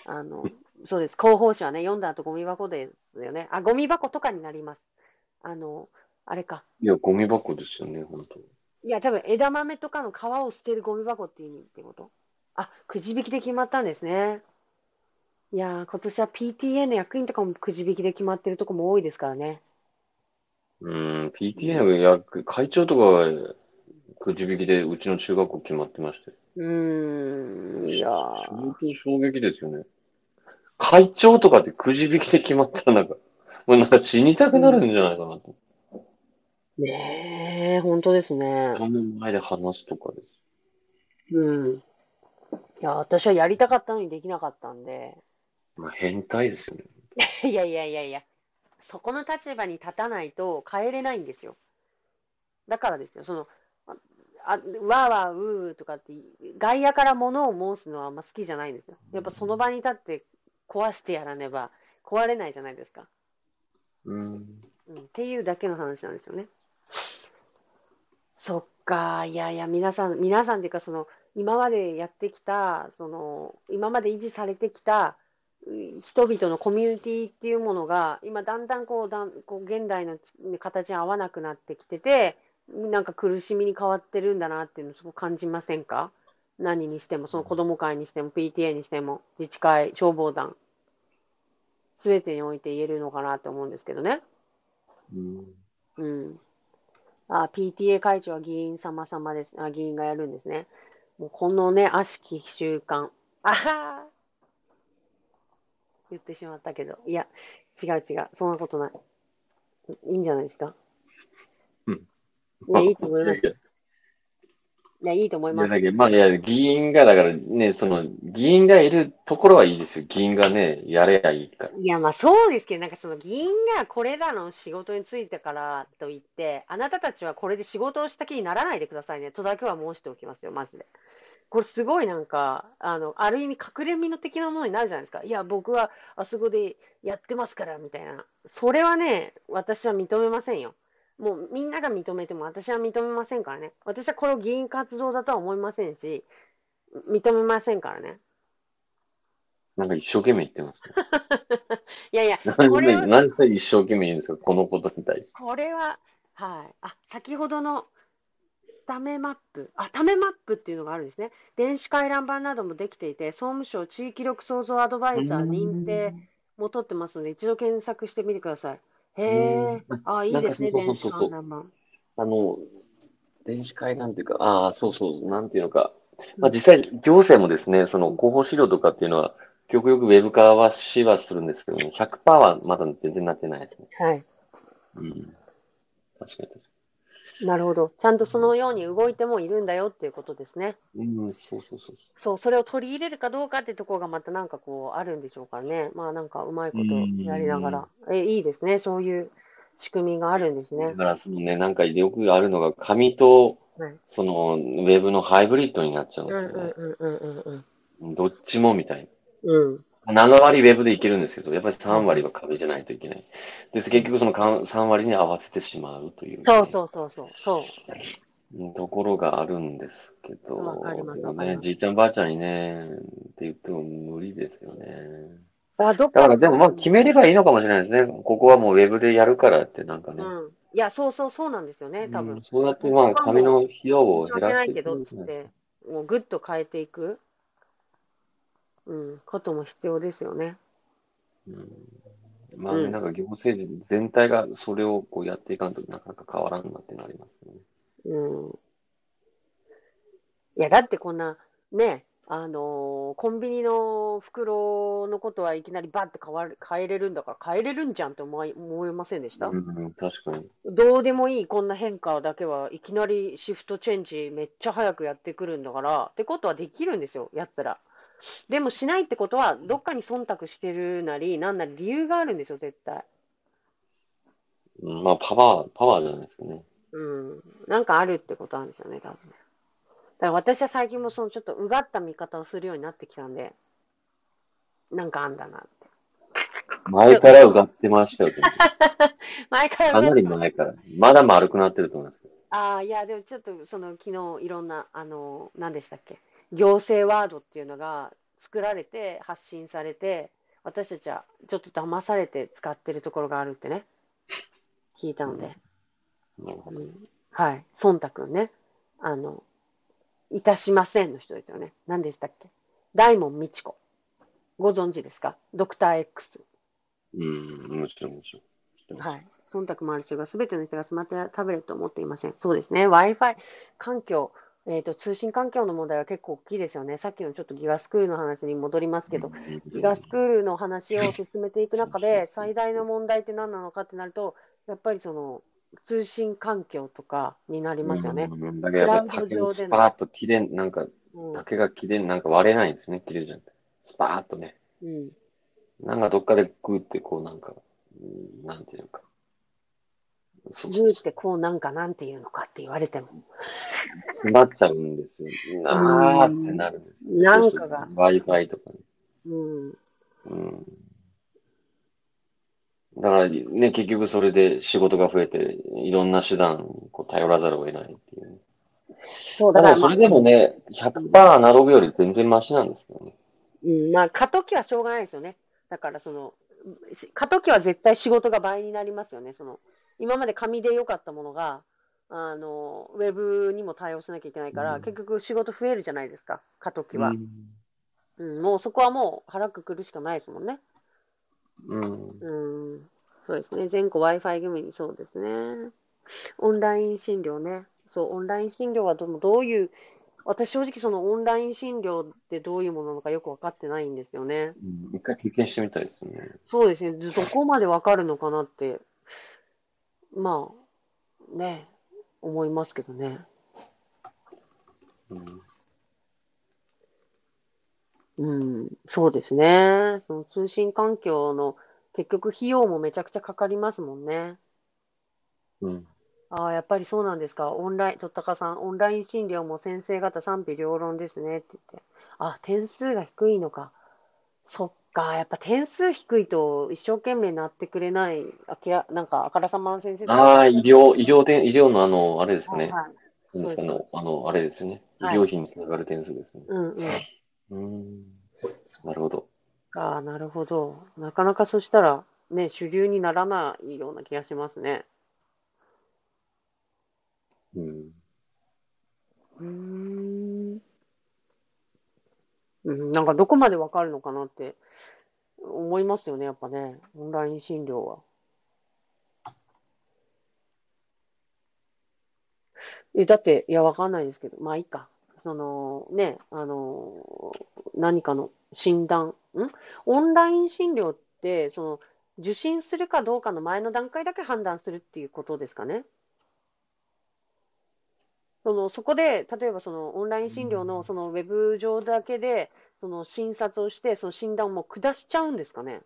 あの、そうです。広報誌はね、読んだ後ゴミ箱ですよね。あ、ゴミ箱とかになります。あの、あれか。いや、ゴミ箱ですよね、本当。いや、多分枝豆とかの皮を捨てるゴミ箱っていう意味ってこと？あ、くじ引きで決まったんですね。いやー、今年は PTA の役員とかもくじ引きで決まってるとこも多いですからね。うん、PTA の役、会長とかはくじ引きでうちの中学校決まってまして。うーん、いやー。相当衝撃ですよね。会長とかってくじ引きで決まったらなんか、もうなんか死にたくなるんじゃないかなと。ねえ、本当ですね。人の前で話すとかです。うん。いや、私はやりたかったのにできなかったんで。まあ、変態ですよね。いやいやいやいや、そこの立場に立たないと変えれないんですよ。だからですよ、その、あ、あわーわーうーとかって、外野から物を申すのはあんま好きじゃないんですよ。やっぱその場に立って壊してやらねば壊れないじゃないですか。うん。うん、っていうだけの話なんですよね。そっか、いやいや、皆さん、皆さんっていうか、その、今までやってきた、その、今まで維持されてきた、う人々のコミュニティっていうものが、今だんだんこう、だん、こう、現代の形に合わなくなってきてて、なんか苦しみに変わってるんだなっていうのをすごく感じませんか？何にしても、その子供会にしても、PTA にしても、自治会、消防団、すべてにおいて言えるのかなって思うんですけどね。うん。うん。あ、PTA 会長は議員様様です。あ、議員がやるんですね。もうこのね、悪しき習慣。あはー言ってしまったけど。いや、違う違う。そんなことない。いいんじゃないですか？うん。ね、いいと思います。いやいいや、いいと思いや、ます。だけど、まあ、いや、議員が、だからね、その、議員がいるところはいいですよ。議員がね、やればいいから。いや、まあそうですけど、なんかその議員がこれらの仕事についてからといって、あなたたちはこれで仕事をした気にならないでくださいね、とだけは申しておきますよ、マジで。これすごいなんか、あの、ある意味隠れ身の的なものになるじゃないですか。いや、僕はあそこでやってますから、みたいな。それはね、私は認めませんよ。もうみんなが認めても私は認めませんからね。私はこれを議員活動だとは思いませんし、認めませんからね。なんか一生懸命言ってますね。いやいや、これは何で一生懸命言うんですか？このことに対して。これは、はい。あ、先ほどのためマップ。あ、ためマップっていうのがあるんですね。電子回覧板などもできていて、総務省地域力創造アドバイザー認定も取ってますので、一度検索してみてください。へえ。あ、いいですね、電子なんかそうそうそう回覧板。あの、電子会なんていうか、ああ、そうそう、なんていうのか。まあ実際、行政もですね、その広報資料とかっていうのは、極力ウェブ化はしはするんですけども、100%はまだ全然なってないですね。はい。うん。確かに確かなるほど。ちゃんとそのように動いてもいるんだよっていうことですね。に。うん、そうそうそうそう、それを取り入れるかどうかってところがまたなんかこうあるんでしょうからね。まあなんかうまいことやりながら。え、いいですね。そういう仕組みがあるんですそう。だね。からそのね、なんかよくあるのが、紙とはい、その、ウェブのハイブリッドになっちゃうんうんですよね。うんうんうんうんどっちもみたいうん。うん。な。7割ウェブでいけるんですけど、やっぱり3割は紙じゃないといけない。です。結局そのかん3割に合わせてしまうという、そうそうそうそう。そう。うんところがあるんですけど、わかりますかねじいちゃんばあちゃんにね、って言っても無理ですよね。あ、どっだからでもまあ決めればいいのかもしれないですね。ここはもうウェブでやるからってなんかね。うん。いや、そうそうそうなんですよね、多分うん。そうやってまあ紙の費用を減らしてないけど、いくんですね。つって、もうぐっと変えていく、うん、ことも必要ですよね。うんまあなんか行政全体がそれをこうやっていかんとなかなか変わらんなってなりますよね。うん。いや、だってこんな、ね、あのーコンビニの袋のことはいきなりバッて変わる、変えれるんだから変えれるんじゃんって思い、思いませんでした？うん、確かに。どうでもいいこんな変化だけはいきなりシフトチェンジめっちゃ早くやってくるんだから、ってことはできるんですよ、やったら。でもしないってことは、どっかに忖度してるなり、なんなり理由があるんですよ、絶対。うんまあパワー、パワーじゃないですかね。うん。なんかあるってことなんですよね、多分ね。だから私は最近もそのちょっとうがった見方をするようになってきたんで、なんかあんだなって。前からうがってましたよ。前からかなり前から。まだ丸くなってると思いますけど。ああ、いや、でもちょっとその昨日いろんな、あの、何でしたっけ、行政ワードっていうのが作られて、発信されて、私たちはちょっと騙されて使ってるところがあるってね、聞いたので、なるほどうん、はい、忖度ね、あの、いたしませんの人ですよね。何でしたっけ？大門みち子。ご存知ですか？ドクター X。うん、もちろんもちろん。はい。忖度もある人が全ての人がスマートやタブレットを持っていません。そうですね。Wi-Fi 環境、えっ、と、通信環境の問題は結構大きいですよね。さっきのちょっとギガスクールの話に戻りますけど、ギガスクールの話を進めていく中で、最大の問題って何なのかってなると、やっぱりその、通信環境とかになりますよね。うんだけどスパーッと切れん、なんかうん。竹が切れん、なんか割れないんですね、切れるじゃん。スパーッとね。うん。なんかどっかでグーってこうなんか、うんなんていうのか。そうグーってこうなんかなんていうのかって言われても。詰まっちゃうんですよ。なーってなるんですよ。なんかが Wi-Fi とかね。うん。うん。だからね、結局それで仕事が増えて、いろんな手段にこう頼らざるを得ないっていうね。そう、だから、それでもね、100%アナログより全然マシなんですけどね。うん、まあ、過渡期はしょうがないですよね。だから、その、し過渡期は絶対仕事が倍になりますよね。その、今まで紙で良かったものが、あの、ウェブにも対応しなきゃいけないから、うん結局仕事増えるじゃないですか、過渡期は。うんうん、もうそこはもう腹くくるしかないですもんね。うん。うん、そうですね。全国 Wi-Fi 組にそうですね。オンライン診療ね。そう、オンライン診療はどうどういう、私正直そのオンライン診療ってどういうものなのかよくわかってないんですよね。うん一回経験してみたいですよね。そうですね。どこまでわかるのかなって、まあ、ね、思いますけどね。うんうん、そうですね。その通信環境の結局費用もめちゃくちゃかかりますもんね。うん。ああ、やっぱりそうなんですか。オンライン、とったかさん、オンライン診療も先生方賛否両論ですねって言って。あ、点数が低いのか。そっか。やっぱ点数低いと一生懸命なってくれない、あきら、なんか、あからさまの先生ああ、医療、医療点、医療のあの、あれですかね。はいですかね。あの、あれですね。医はい療費につながる点数ですね。うんうん。うん。なるほど。ああ、なるほど。なかなかそしたら、ね、主流にならないような気がしますね。うん。うーん。うん、なんかどこまでわかるのかなって思いますよね、やっぱね。オンライン診療は。え、だって、いや、わかんないですけど、まあいいか。その、ね、あの、何かの診断、ん？オンライン診療って、その、受診するかどうかの前の段階だけ判断するっていうことですかね。その、そこで、例えばそのオンライン診療のそのウェブ上だけで、その診察をして、その診断をもう下しちゃうんですかね？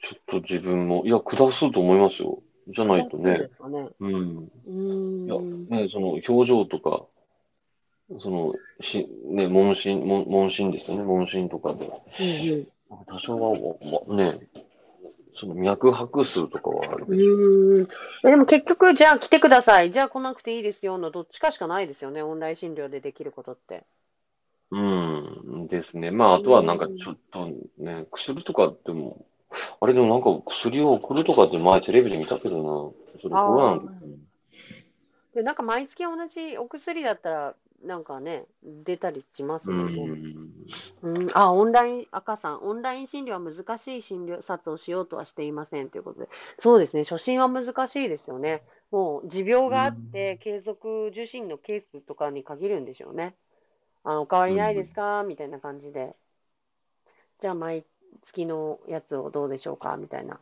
ちょっと自分も、いや、下すと思いますよ。じゃないとね。うん。うーいや、ん。ね、その表情とか、その、し、ね、問診、問問診ですよね。問診とかで。うん多少は、ま、ね、その脈拍数とかはあるうん。けど。うーん。えでも結局、じゃあ来てください。じゃあ来なくていいですよのどっちかしかないですよね。オンライン診療でできることって。うん、ですね。まあ、あとはなんかちょっとね、薬とかっても、あれでもなんか薬を送るとかって前テレビで見たけどな。それコロナの時に。で、なんか毎月同じお薬だったら、なんかね、出たりしますん。うん、あ、オンライン、赤さん、オンライン診療は難しい診療察をしようとはしていませんということで。そうですね、初診は難しいですよね。もう、持病があって、継続受診のケースとかに限るんでしょうね。あの、お変わりないですか？みたいな感じで。じゃあ、毎月のやつをどうでしょうか？みたいな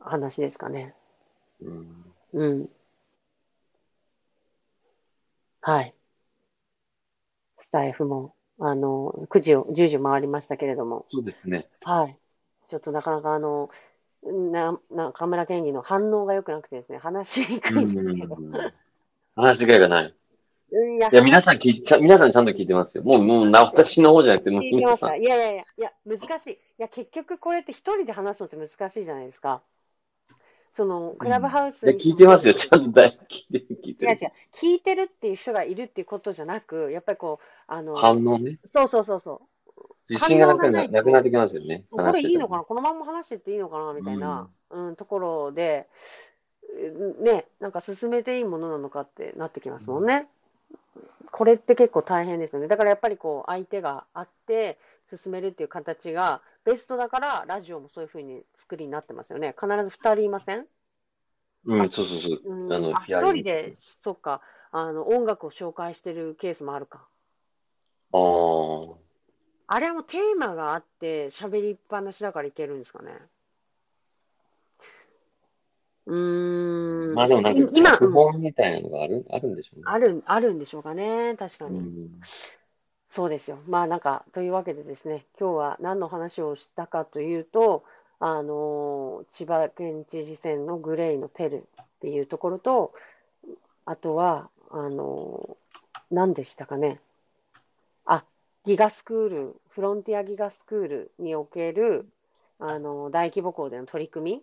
話ですかね。うん。うん。はい。スタイフも、あの、9時を、10時回りましたけれども、そうですね。はい。ちょっとなかなかあの、な、な、河村県議の反応が良くなくてですね、話しにくういんですけど。ん。話しがいがない。うん、いや、いや、皆さん聞いちゃ、皆さんちゃんと聞いてますよ。もう、もう、な、私の方じゃなくて、もう聞いてました。皆さん。いやいやいや、いや、難しい。いや、結局これって一人で話すのって難しいじゃないですか。その、クラブハウスいや、に聞いてますよ。ちゃんと大聞いてる、聞いてる。違う違う。聞いてるっていう人がいるっていうことじゃなく、やっぱりこう、あの、反応ね。そうそうそうそう。自信がなくな、なくなってきますよね。これいいのかな？なこのまま話してっていいのかな？みたいな、うん、ところで、ね、なんか進めていいものなのかってなってきますもんね。これって結構大変ですよね。だからやっぱりこう、相手があって進めるっていう形がベストだから、ラジオもそういうふうに作りになってますよね。必ず2人いません？うん、そうそうそう。うん、あのあ、一人で、そっか、あの、音楽を紹介してるケースもあるか。ああ。あれはもうテーマがあって喋りっぱなしだからいけるんですかね。うーん。まあでもなんか、今、本みたいなのがある、あるんでしょうね。ある、あるんでしょうかね。確かに。そうですよ。まあなんか、というわけでですね、今日は何の話をしたかというと、あの千葉県知事選のグレイのテルっていうところと、あとは、あの何でしたかね。あ、ギガスクール、フロンティアギガスクールにおける、あの大規模校での取り組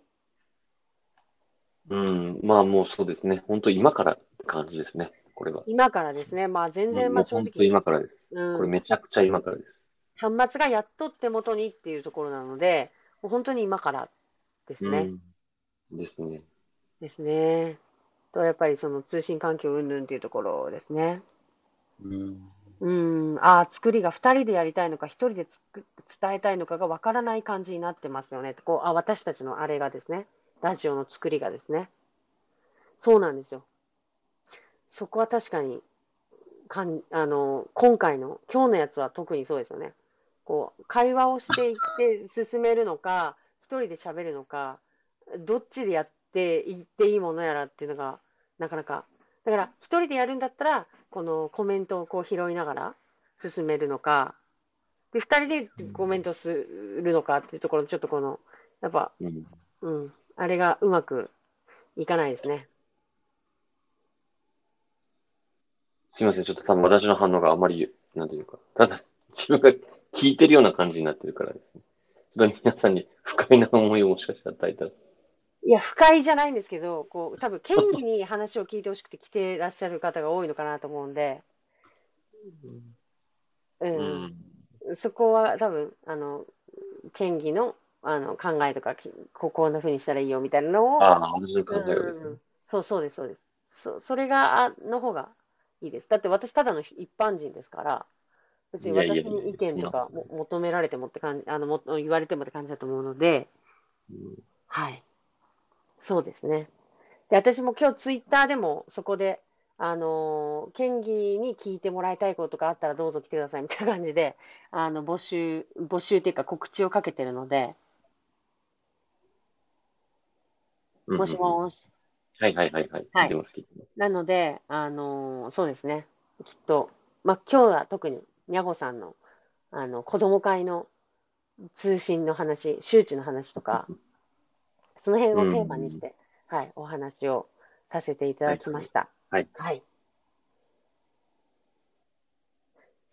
み。うん。まあもうそうですね。本当今からって感じですね。これは。今からですね、まあ全然、まあ正直、今からです。うんこれめちゃくちゃ今からです。端末がやっと手元にっていうところなので、もう本当に今からですね。うん。ですね。ですね。と、やっぱりその通信環境云々っていうところですね。うん。うん、ああ、作りが2人でやりたいのか、1人でつく伝えたいのかがわからない感じになってますよね。こう、あ、私たちのあれがですね、ラジオの作りがですね。そうなんですよ。そこは確かに、かん、あの、今回の、今日のやつは特にそうですよね。こう、会話をしていって進めるのか、一人で喋るのか、どっちでやっていっていいものやらっていうのが、なかなか。だから、一人でやるんだったら、このコメントをこう拾いながら進めるのか、で、二人でコメントするのかっていうところ、ちょっとこの、やっぱ、うん。うん、あれがうまくいかないですね。すいません。ちょっと多分私の反応があまり、なんていうか、ただ、自分が聞いてるような感じになってるからですね。ちょっと皆さんに不快な思いをもしかしたら与えたら。いや、不快じゃないんですけど、こう、多分、県議に話を聞いてほしくて来てらっしゃる方が多いのかなと思うんで、う、うんん。そこは多分、あの、県議の、あの、考えとか、きここんな風にしたらいいよみたいなのを、ああ、私の考えをですねうん。そう、そうです、そうです。そ、それが、あの方がいいです。だって私、ただの一般人ですから、別に私に意見とかも求められてもって感じ、あの、も、言われてもって感じだと思うので、うんはい。そうですね。で、私も今日ツイッターでもそこで、あのー県議に聞いてもらいたいことがあったらどうぞ来てくださいみたいな感じで、あの、募集、募集っていうか告知をかけてるので、うんもしもし。はいはいはいはい。はい聞いてます、聞いてます。なので、あのーそうですね。きっと、まあ、今日は特に、にゃごさんの、あの、子供会の通信の話、周知の話とか、その辺をテーマにして、はい、お話をさせていただきました。はい。はい。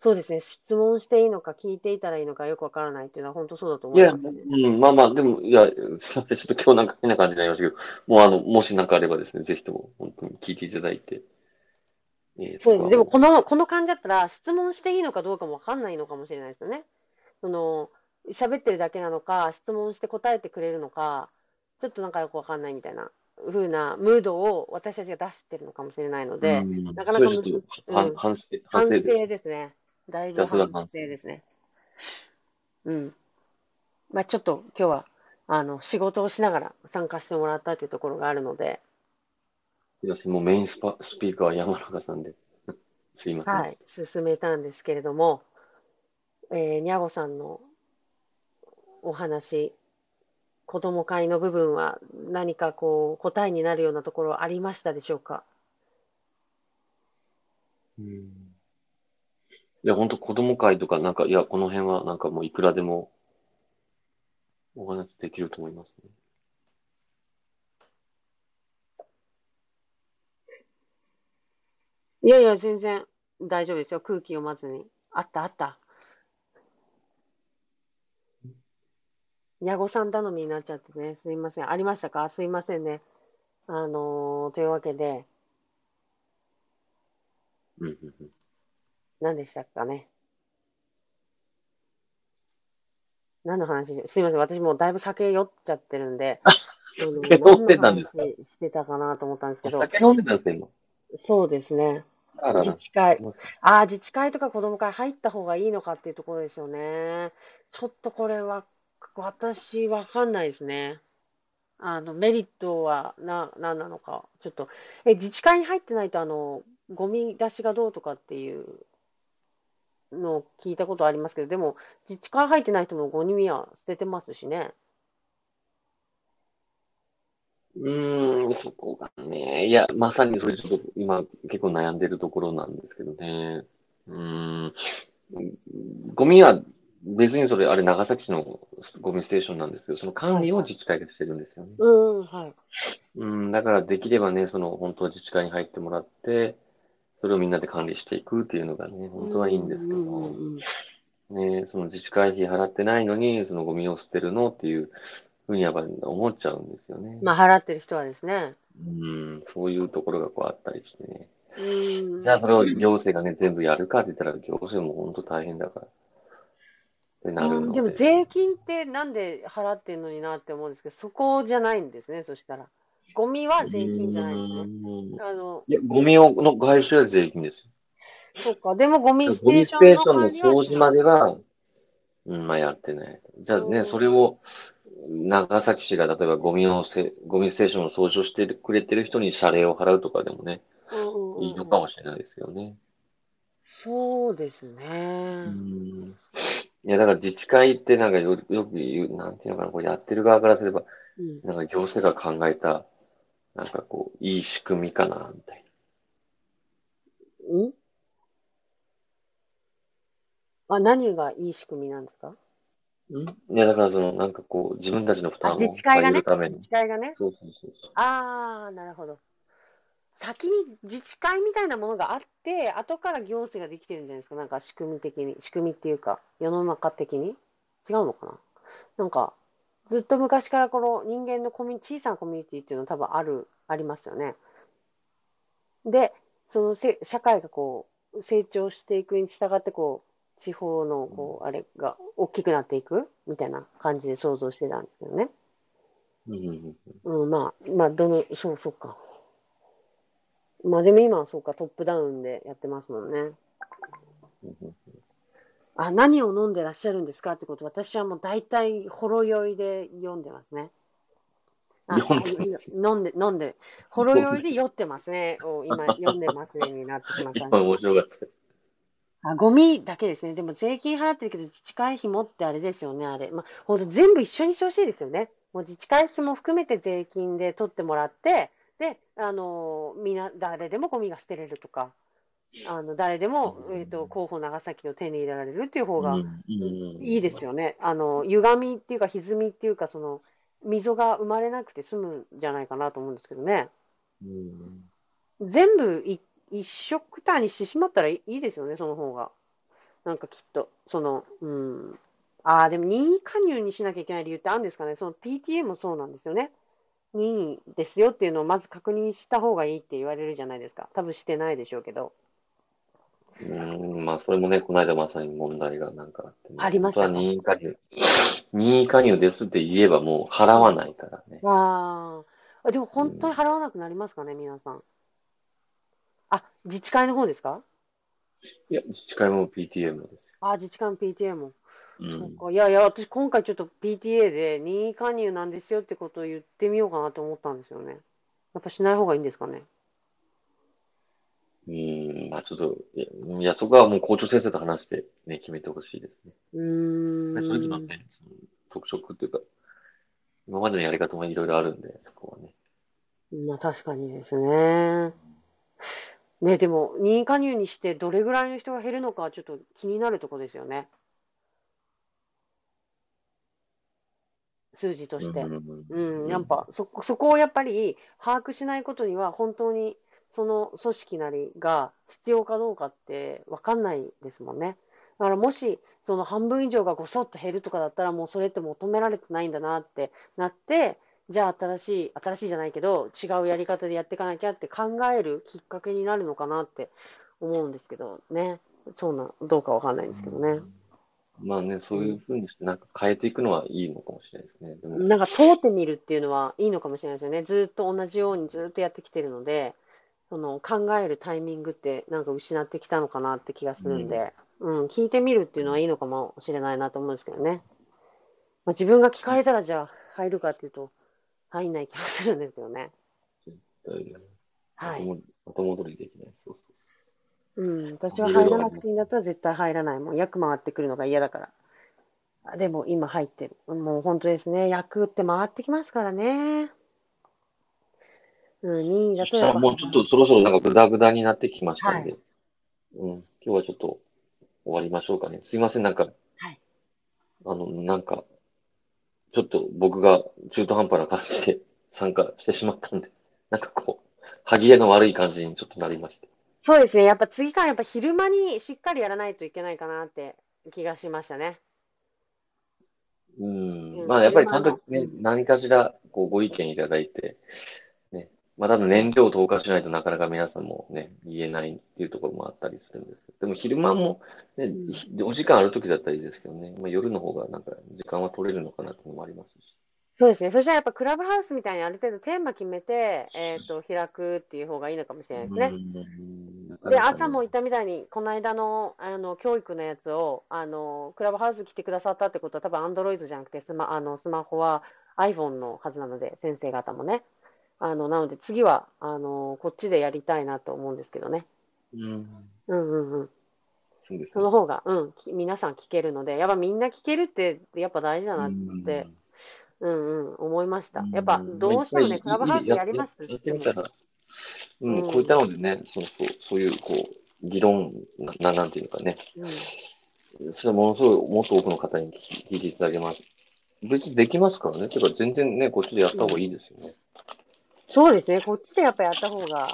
そうですね。質問していいのか聞いていたらいいのかよくわからないっていうのは本当そうだと思いや、いますね。うん、まあまあ、でも、いや、すいません、ちょっと今日なんか変な感じになりましたけど、もうあの、もしなんかあればですね、ぜひとも、本当に聞いていただいて、えーそうです。でも、ここの、この感じだったら、質問していいのかどうかもわかんないのかもしれないですよね。その、喋ってるだけなのか、質問して答えてくれるのか、ちょっとなんかよくわかんないみたいな風なムードを私たちが出してるのかもしれないので、うんなかなかうん反省。ですね。だいぶ反省ですね。うん。まあちょっと今日は、あの、仕事をしながら参加してもらったというところがあるので、すいません、もうメインスパ、スピーカーは山中さんで。すいません。はい、進めたんですけれども、えー、にゃごさんのお話、子供会の部分は何かこう答えになるようなところありましたでしょうか？うんいや、本当子供会とか、なんか、いや、この辺はなんかもういくらでもお話できると思いますね。いやいや、全然大丈夫ですよ。空気読まずに。あった、あった。にゃごさん頼みになっちゃってね。すいません。ありましたか？すいませんね。あのーというわけで、うんうんうん。何でしたかね。何の話ですいません。私もうだいぶ酒酔っちゃってるんで、酒飲んでたんですか？してたかなと思ったんですけど、酒飲んでたんですね、今。そうですね。あらら自。治会。ああ、自治会とか子ども会入った方がいいのかっていうところですよね。ちょっとこれは、私、わかんないですね。あの、メリットはな、何なのか。ちょっと、え、自治会に入ってないと、あの、ゴミ出しがどうとかっていうのを聞いたことありますけど、でも、自治会入ってない人もゴミは捨ててますしね。うーん、そこがね。いや、まさにそれちょっと今結構悩んでるところなんですけどね。うーん。ゴミは別にそれ、あれ長崎市のゴミステーションなんですけど、その管理を自治会がしてるんですよね。うん、はい。うん、だからできればね、その本当は自治会に入ってもらって、それをみんなで管理していくっていうのがね、本当はいいんですけど、ね、その自治会費払ってないのに、そのゴミを捨てるのっていうふうにやっぱ思っちゃうんですよね。まあ、払ってる人はですね。うん、そういうところがこうあったりしてね。うん。じゃあそれを行政がね、全部やるかって言ったら、行政も本当大変だから。ってなるので。うんでも税金ってなんで払ってんのになって思うんですけど、そこじゃないんですね、そしたら。ゴミは税金じゃないんですね。うんあの、いや、ゴミをの回収は税金ですよ。そうか。でもゴミステーションステーションの掃除までは、うん、まあやってない。じゃあね、うんそれを、長崎市が例えばゴミをせ、ゴミステーションの掃除をしてくれてる人に謝礼を払うとかでもね、いいのかもしれないですよね。そうですうね。ん。いや、だから自治会ってなんかよ、よく言う、なんていうのかな、これやってる側からすれば、うんなんか行政が考えた、なんかこう、いい仕組みかな、みたいうんあ、何がいい仕組みなんですか？な。いや、だからその、なんかこう、自分たちの負あ、担を自治会がね？下げるため。に自。治会がね？そうそうそうそう。ああ、なるほど。先に自治会みたいなものがあって、後から行政ができてるんじゃないですか？なんか仕組み的に、仕組みっていうか、世の中的に？違うのかな？なんか、ずっと昔からこの人間のコミュニ小さなコミュニティっていうのは多分ある、ありますよね。で、そのせ社会がこう、成長していくに従って、こう、地方の、こう、あれが大きくなっていくみたいな感じで想像してたんですけどね。うんまあ、まあ、どの、そう、そうか。まあ、でも今はそうか、トップダウンでやってますもんね。うんうんあ、何を飲んでらっしゃるんですかってこと、私はもう大体、ほろ酔いで読んでますね。あ読んであ飲んで、飲んで、ほろ酔いで酔ってますね。を今、読んでますね、になってしまったん今で面白かった。あ、ゴミだけですね。でも税金払ってるけど、自治会費もってあれですよね、あれ。まあ、ほんと全部一緒にしてほしいですよね。もう自治会費も含めて税金で取ってもらって、で、あのみんな、誰でもゴミが捨てれるとか、あの、誰でも、えっと、候補長崎を手に入れられるっていう方がいいですよね。あの、歪みっていうか、歪みっていうか、その、溝が生まれなくて済むんじゃないかなと思うんですけどね。うん全部い一緒くたにしてしまったらいいいいですよね、その方が。なんかきっと、その、うん。ああ、でも任意加入にしなきゃいけない理由ってあるんですかね。その PTA もそうなんですよね。任意ですよっていうのをまず確認した方がいいって言われるじゃないですか。多分してないでしょうけど。うん、まあ、それもね、この間まさに問題がなんかあってね、ありましたか本当は任意加入。任意加入ですって言えばもう払わないからね。わあ。でも本当に払わなくなりますかね、皆さん。あ、自治会の方ですか？いや、自治会も PTA もですよ。あ、自治会も PTA も。うん。そうか。いやいや、私今回ちょっと PTA で任意加入なんですよってことを言ってみようかなと思ったんですよね。やっぱしない方がいいんですかね？うん、まあちょっと、いや、そこはもう校長先生と話してね、決めてほしいですね。うーん。それぞれのね、その特色っていうか、今までのやり方もいろいろあるんで、そこはね。まあ確かにですね。ね、でも任意加入にしてどれぐらいの人が減るのかはちょっと気になるとこですよね。数字として。うん、やっぱそこ、そこをやっぱり把握しないことには本当にその組織なりが必要かどうかって分かんないですもんね。だからもしその半分以上がごそっと減るとかだったらもうそれって求められてないんだなってなって、じゃあ新しい、新しいじゃないけど違うやり方でやっていかなきゃって考えるきっかけになるのかなって思うんですけどね。そうな、どうかわかんないんですけどね。まあね、そういうふうにしてなんか変えていくのはいいのかもしれないですね。でも、なんか通ってみるっていうのはいいのかもしれないですよね。ずっと同じようにずっとやってきてるので、その考えるタイミングってなんか失ってきたのかなって気がするんで、うん、聞いてみるっていうのはいいのかもしれないなと思うんですけどね。まあ、自分が聞かれたらじゃあ入るかっていうと、入んない気もするんですけどね。はい。後戻後戻りできない。そうそう。うん、私は入らなくていいんだったら絶対入らない。もう役回ってくるのが嫌だから。あでも今入ってる。もう本当ですね。役って回ってきますからね。うん、任意だとやっぱもうちょっとそろそろなんかグダグダになってきましたんで、うん、今日はちょっと終わりましょうかね。すいません、なんか、はいあの、なんか、ちょっと僕が中途半端な感じで 参加してしまったんで、なんかこう、歯切れの悪い感じにちょっとなりまして。そうですね。やっぱ次からやっぱ昼間にしっかりやらないといけないかなって気がしましたね。ううんん。まあ、やっぱりちゃんとねう、何かしら、こう、ご意見いただいて、ね。まあ、多分燃料を投下しないとなかなか皆さんもね、言えないっていうところもあったりするんですけど、でも昼間も、ね、ひお時間ある時だったらいいですけどね、まあ、夜の方がなんか時間は取れるのかなっていうのもありますし。そうですね。そしたらやっぱクラブハウスみたいにある程度テーマ決めて、えっと、開くっていう方がいいのかもしれないですね。で、朝も言ったみたいに、この間の、あの、教育のやつを、あの、クラブハウス来てくださったってことは、多分、アンドロイドじゃなくて、スマ、あの、スマホは iPhone のはずなので、先生方もね。あの、なので、次は、あの、こっちでやりたいなと思うんですけどね。うん。うんうんうん。そうですね。その方が、うん、き皆さん聞けるので、やっぱみんな聞けるって、やっぱ大事だなって、うんうん、思いました。やっぱ、どうしてもね、クラブハウスやりますやってみたら、うん、うんこういったのでね、そうそう、そういう、こう、議論な、ななんていうのかね、うん、それはものすごい、もっと多くの方に聞いていただけます。別にできますからね。てか、全然ね、こっちでやった方がいいですよね。そうですね、こっちでやっぱやった方が、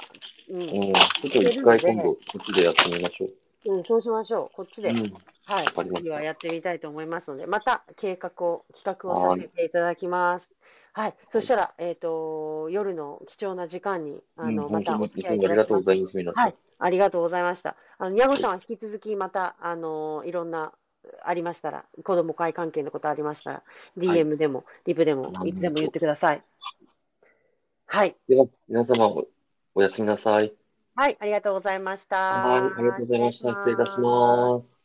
うん、うん。ちょっと一回今度、こっちでやってみましょう。うん、そうしましょう。こっちで、うん。はい次はやってみたいと思いますので、また計画を、企画をさせていただきます。はい。そしたら、えっ、と、夜の貴重な時間に、あの、うんまたお付き合いいたありがとうご。ざいます。はい。ありがとうございました。あの、矢後さんは引き続きまた、あの、いろんな、ありましたら、子供会関係のことありましたら、DM でも、リプでも、いつでも言ってください。はい。では、皆様お、おやすみなさい。はい。ありがとうございました。はい、ありがとうございました。失礼いたしす。ます。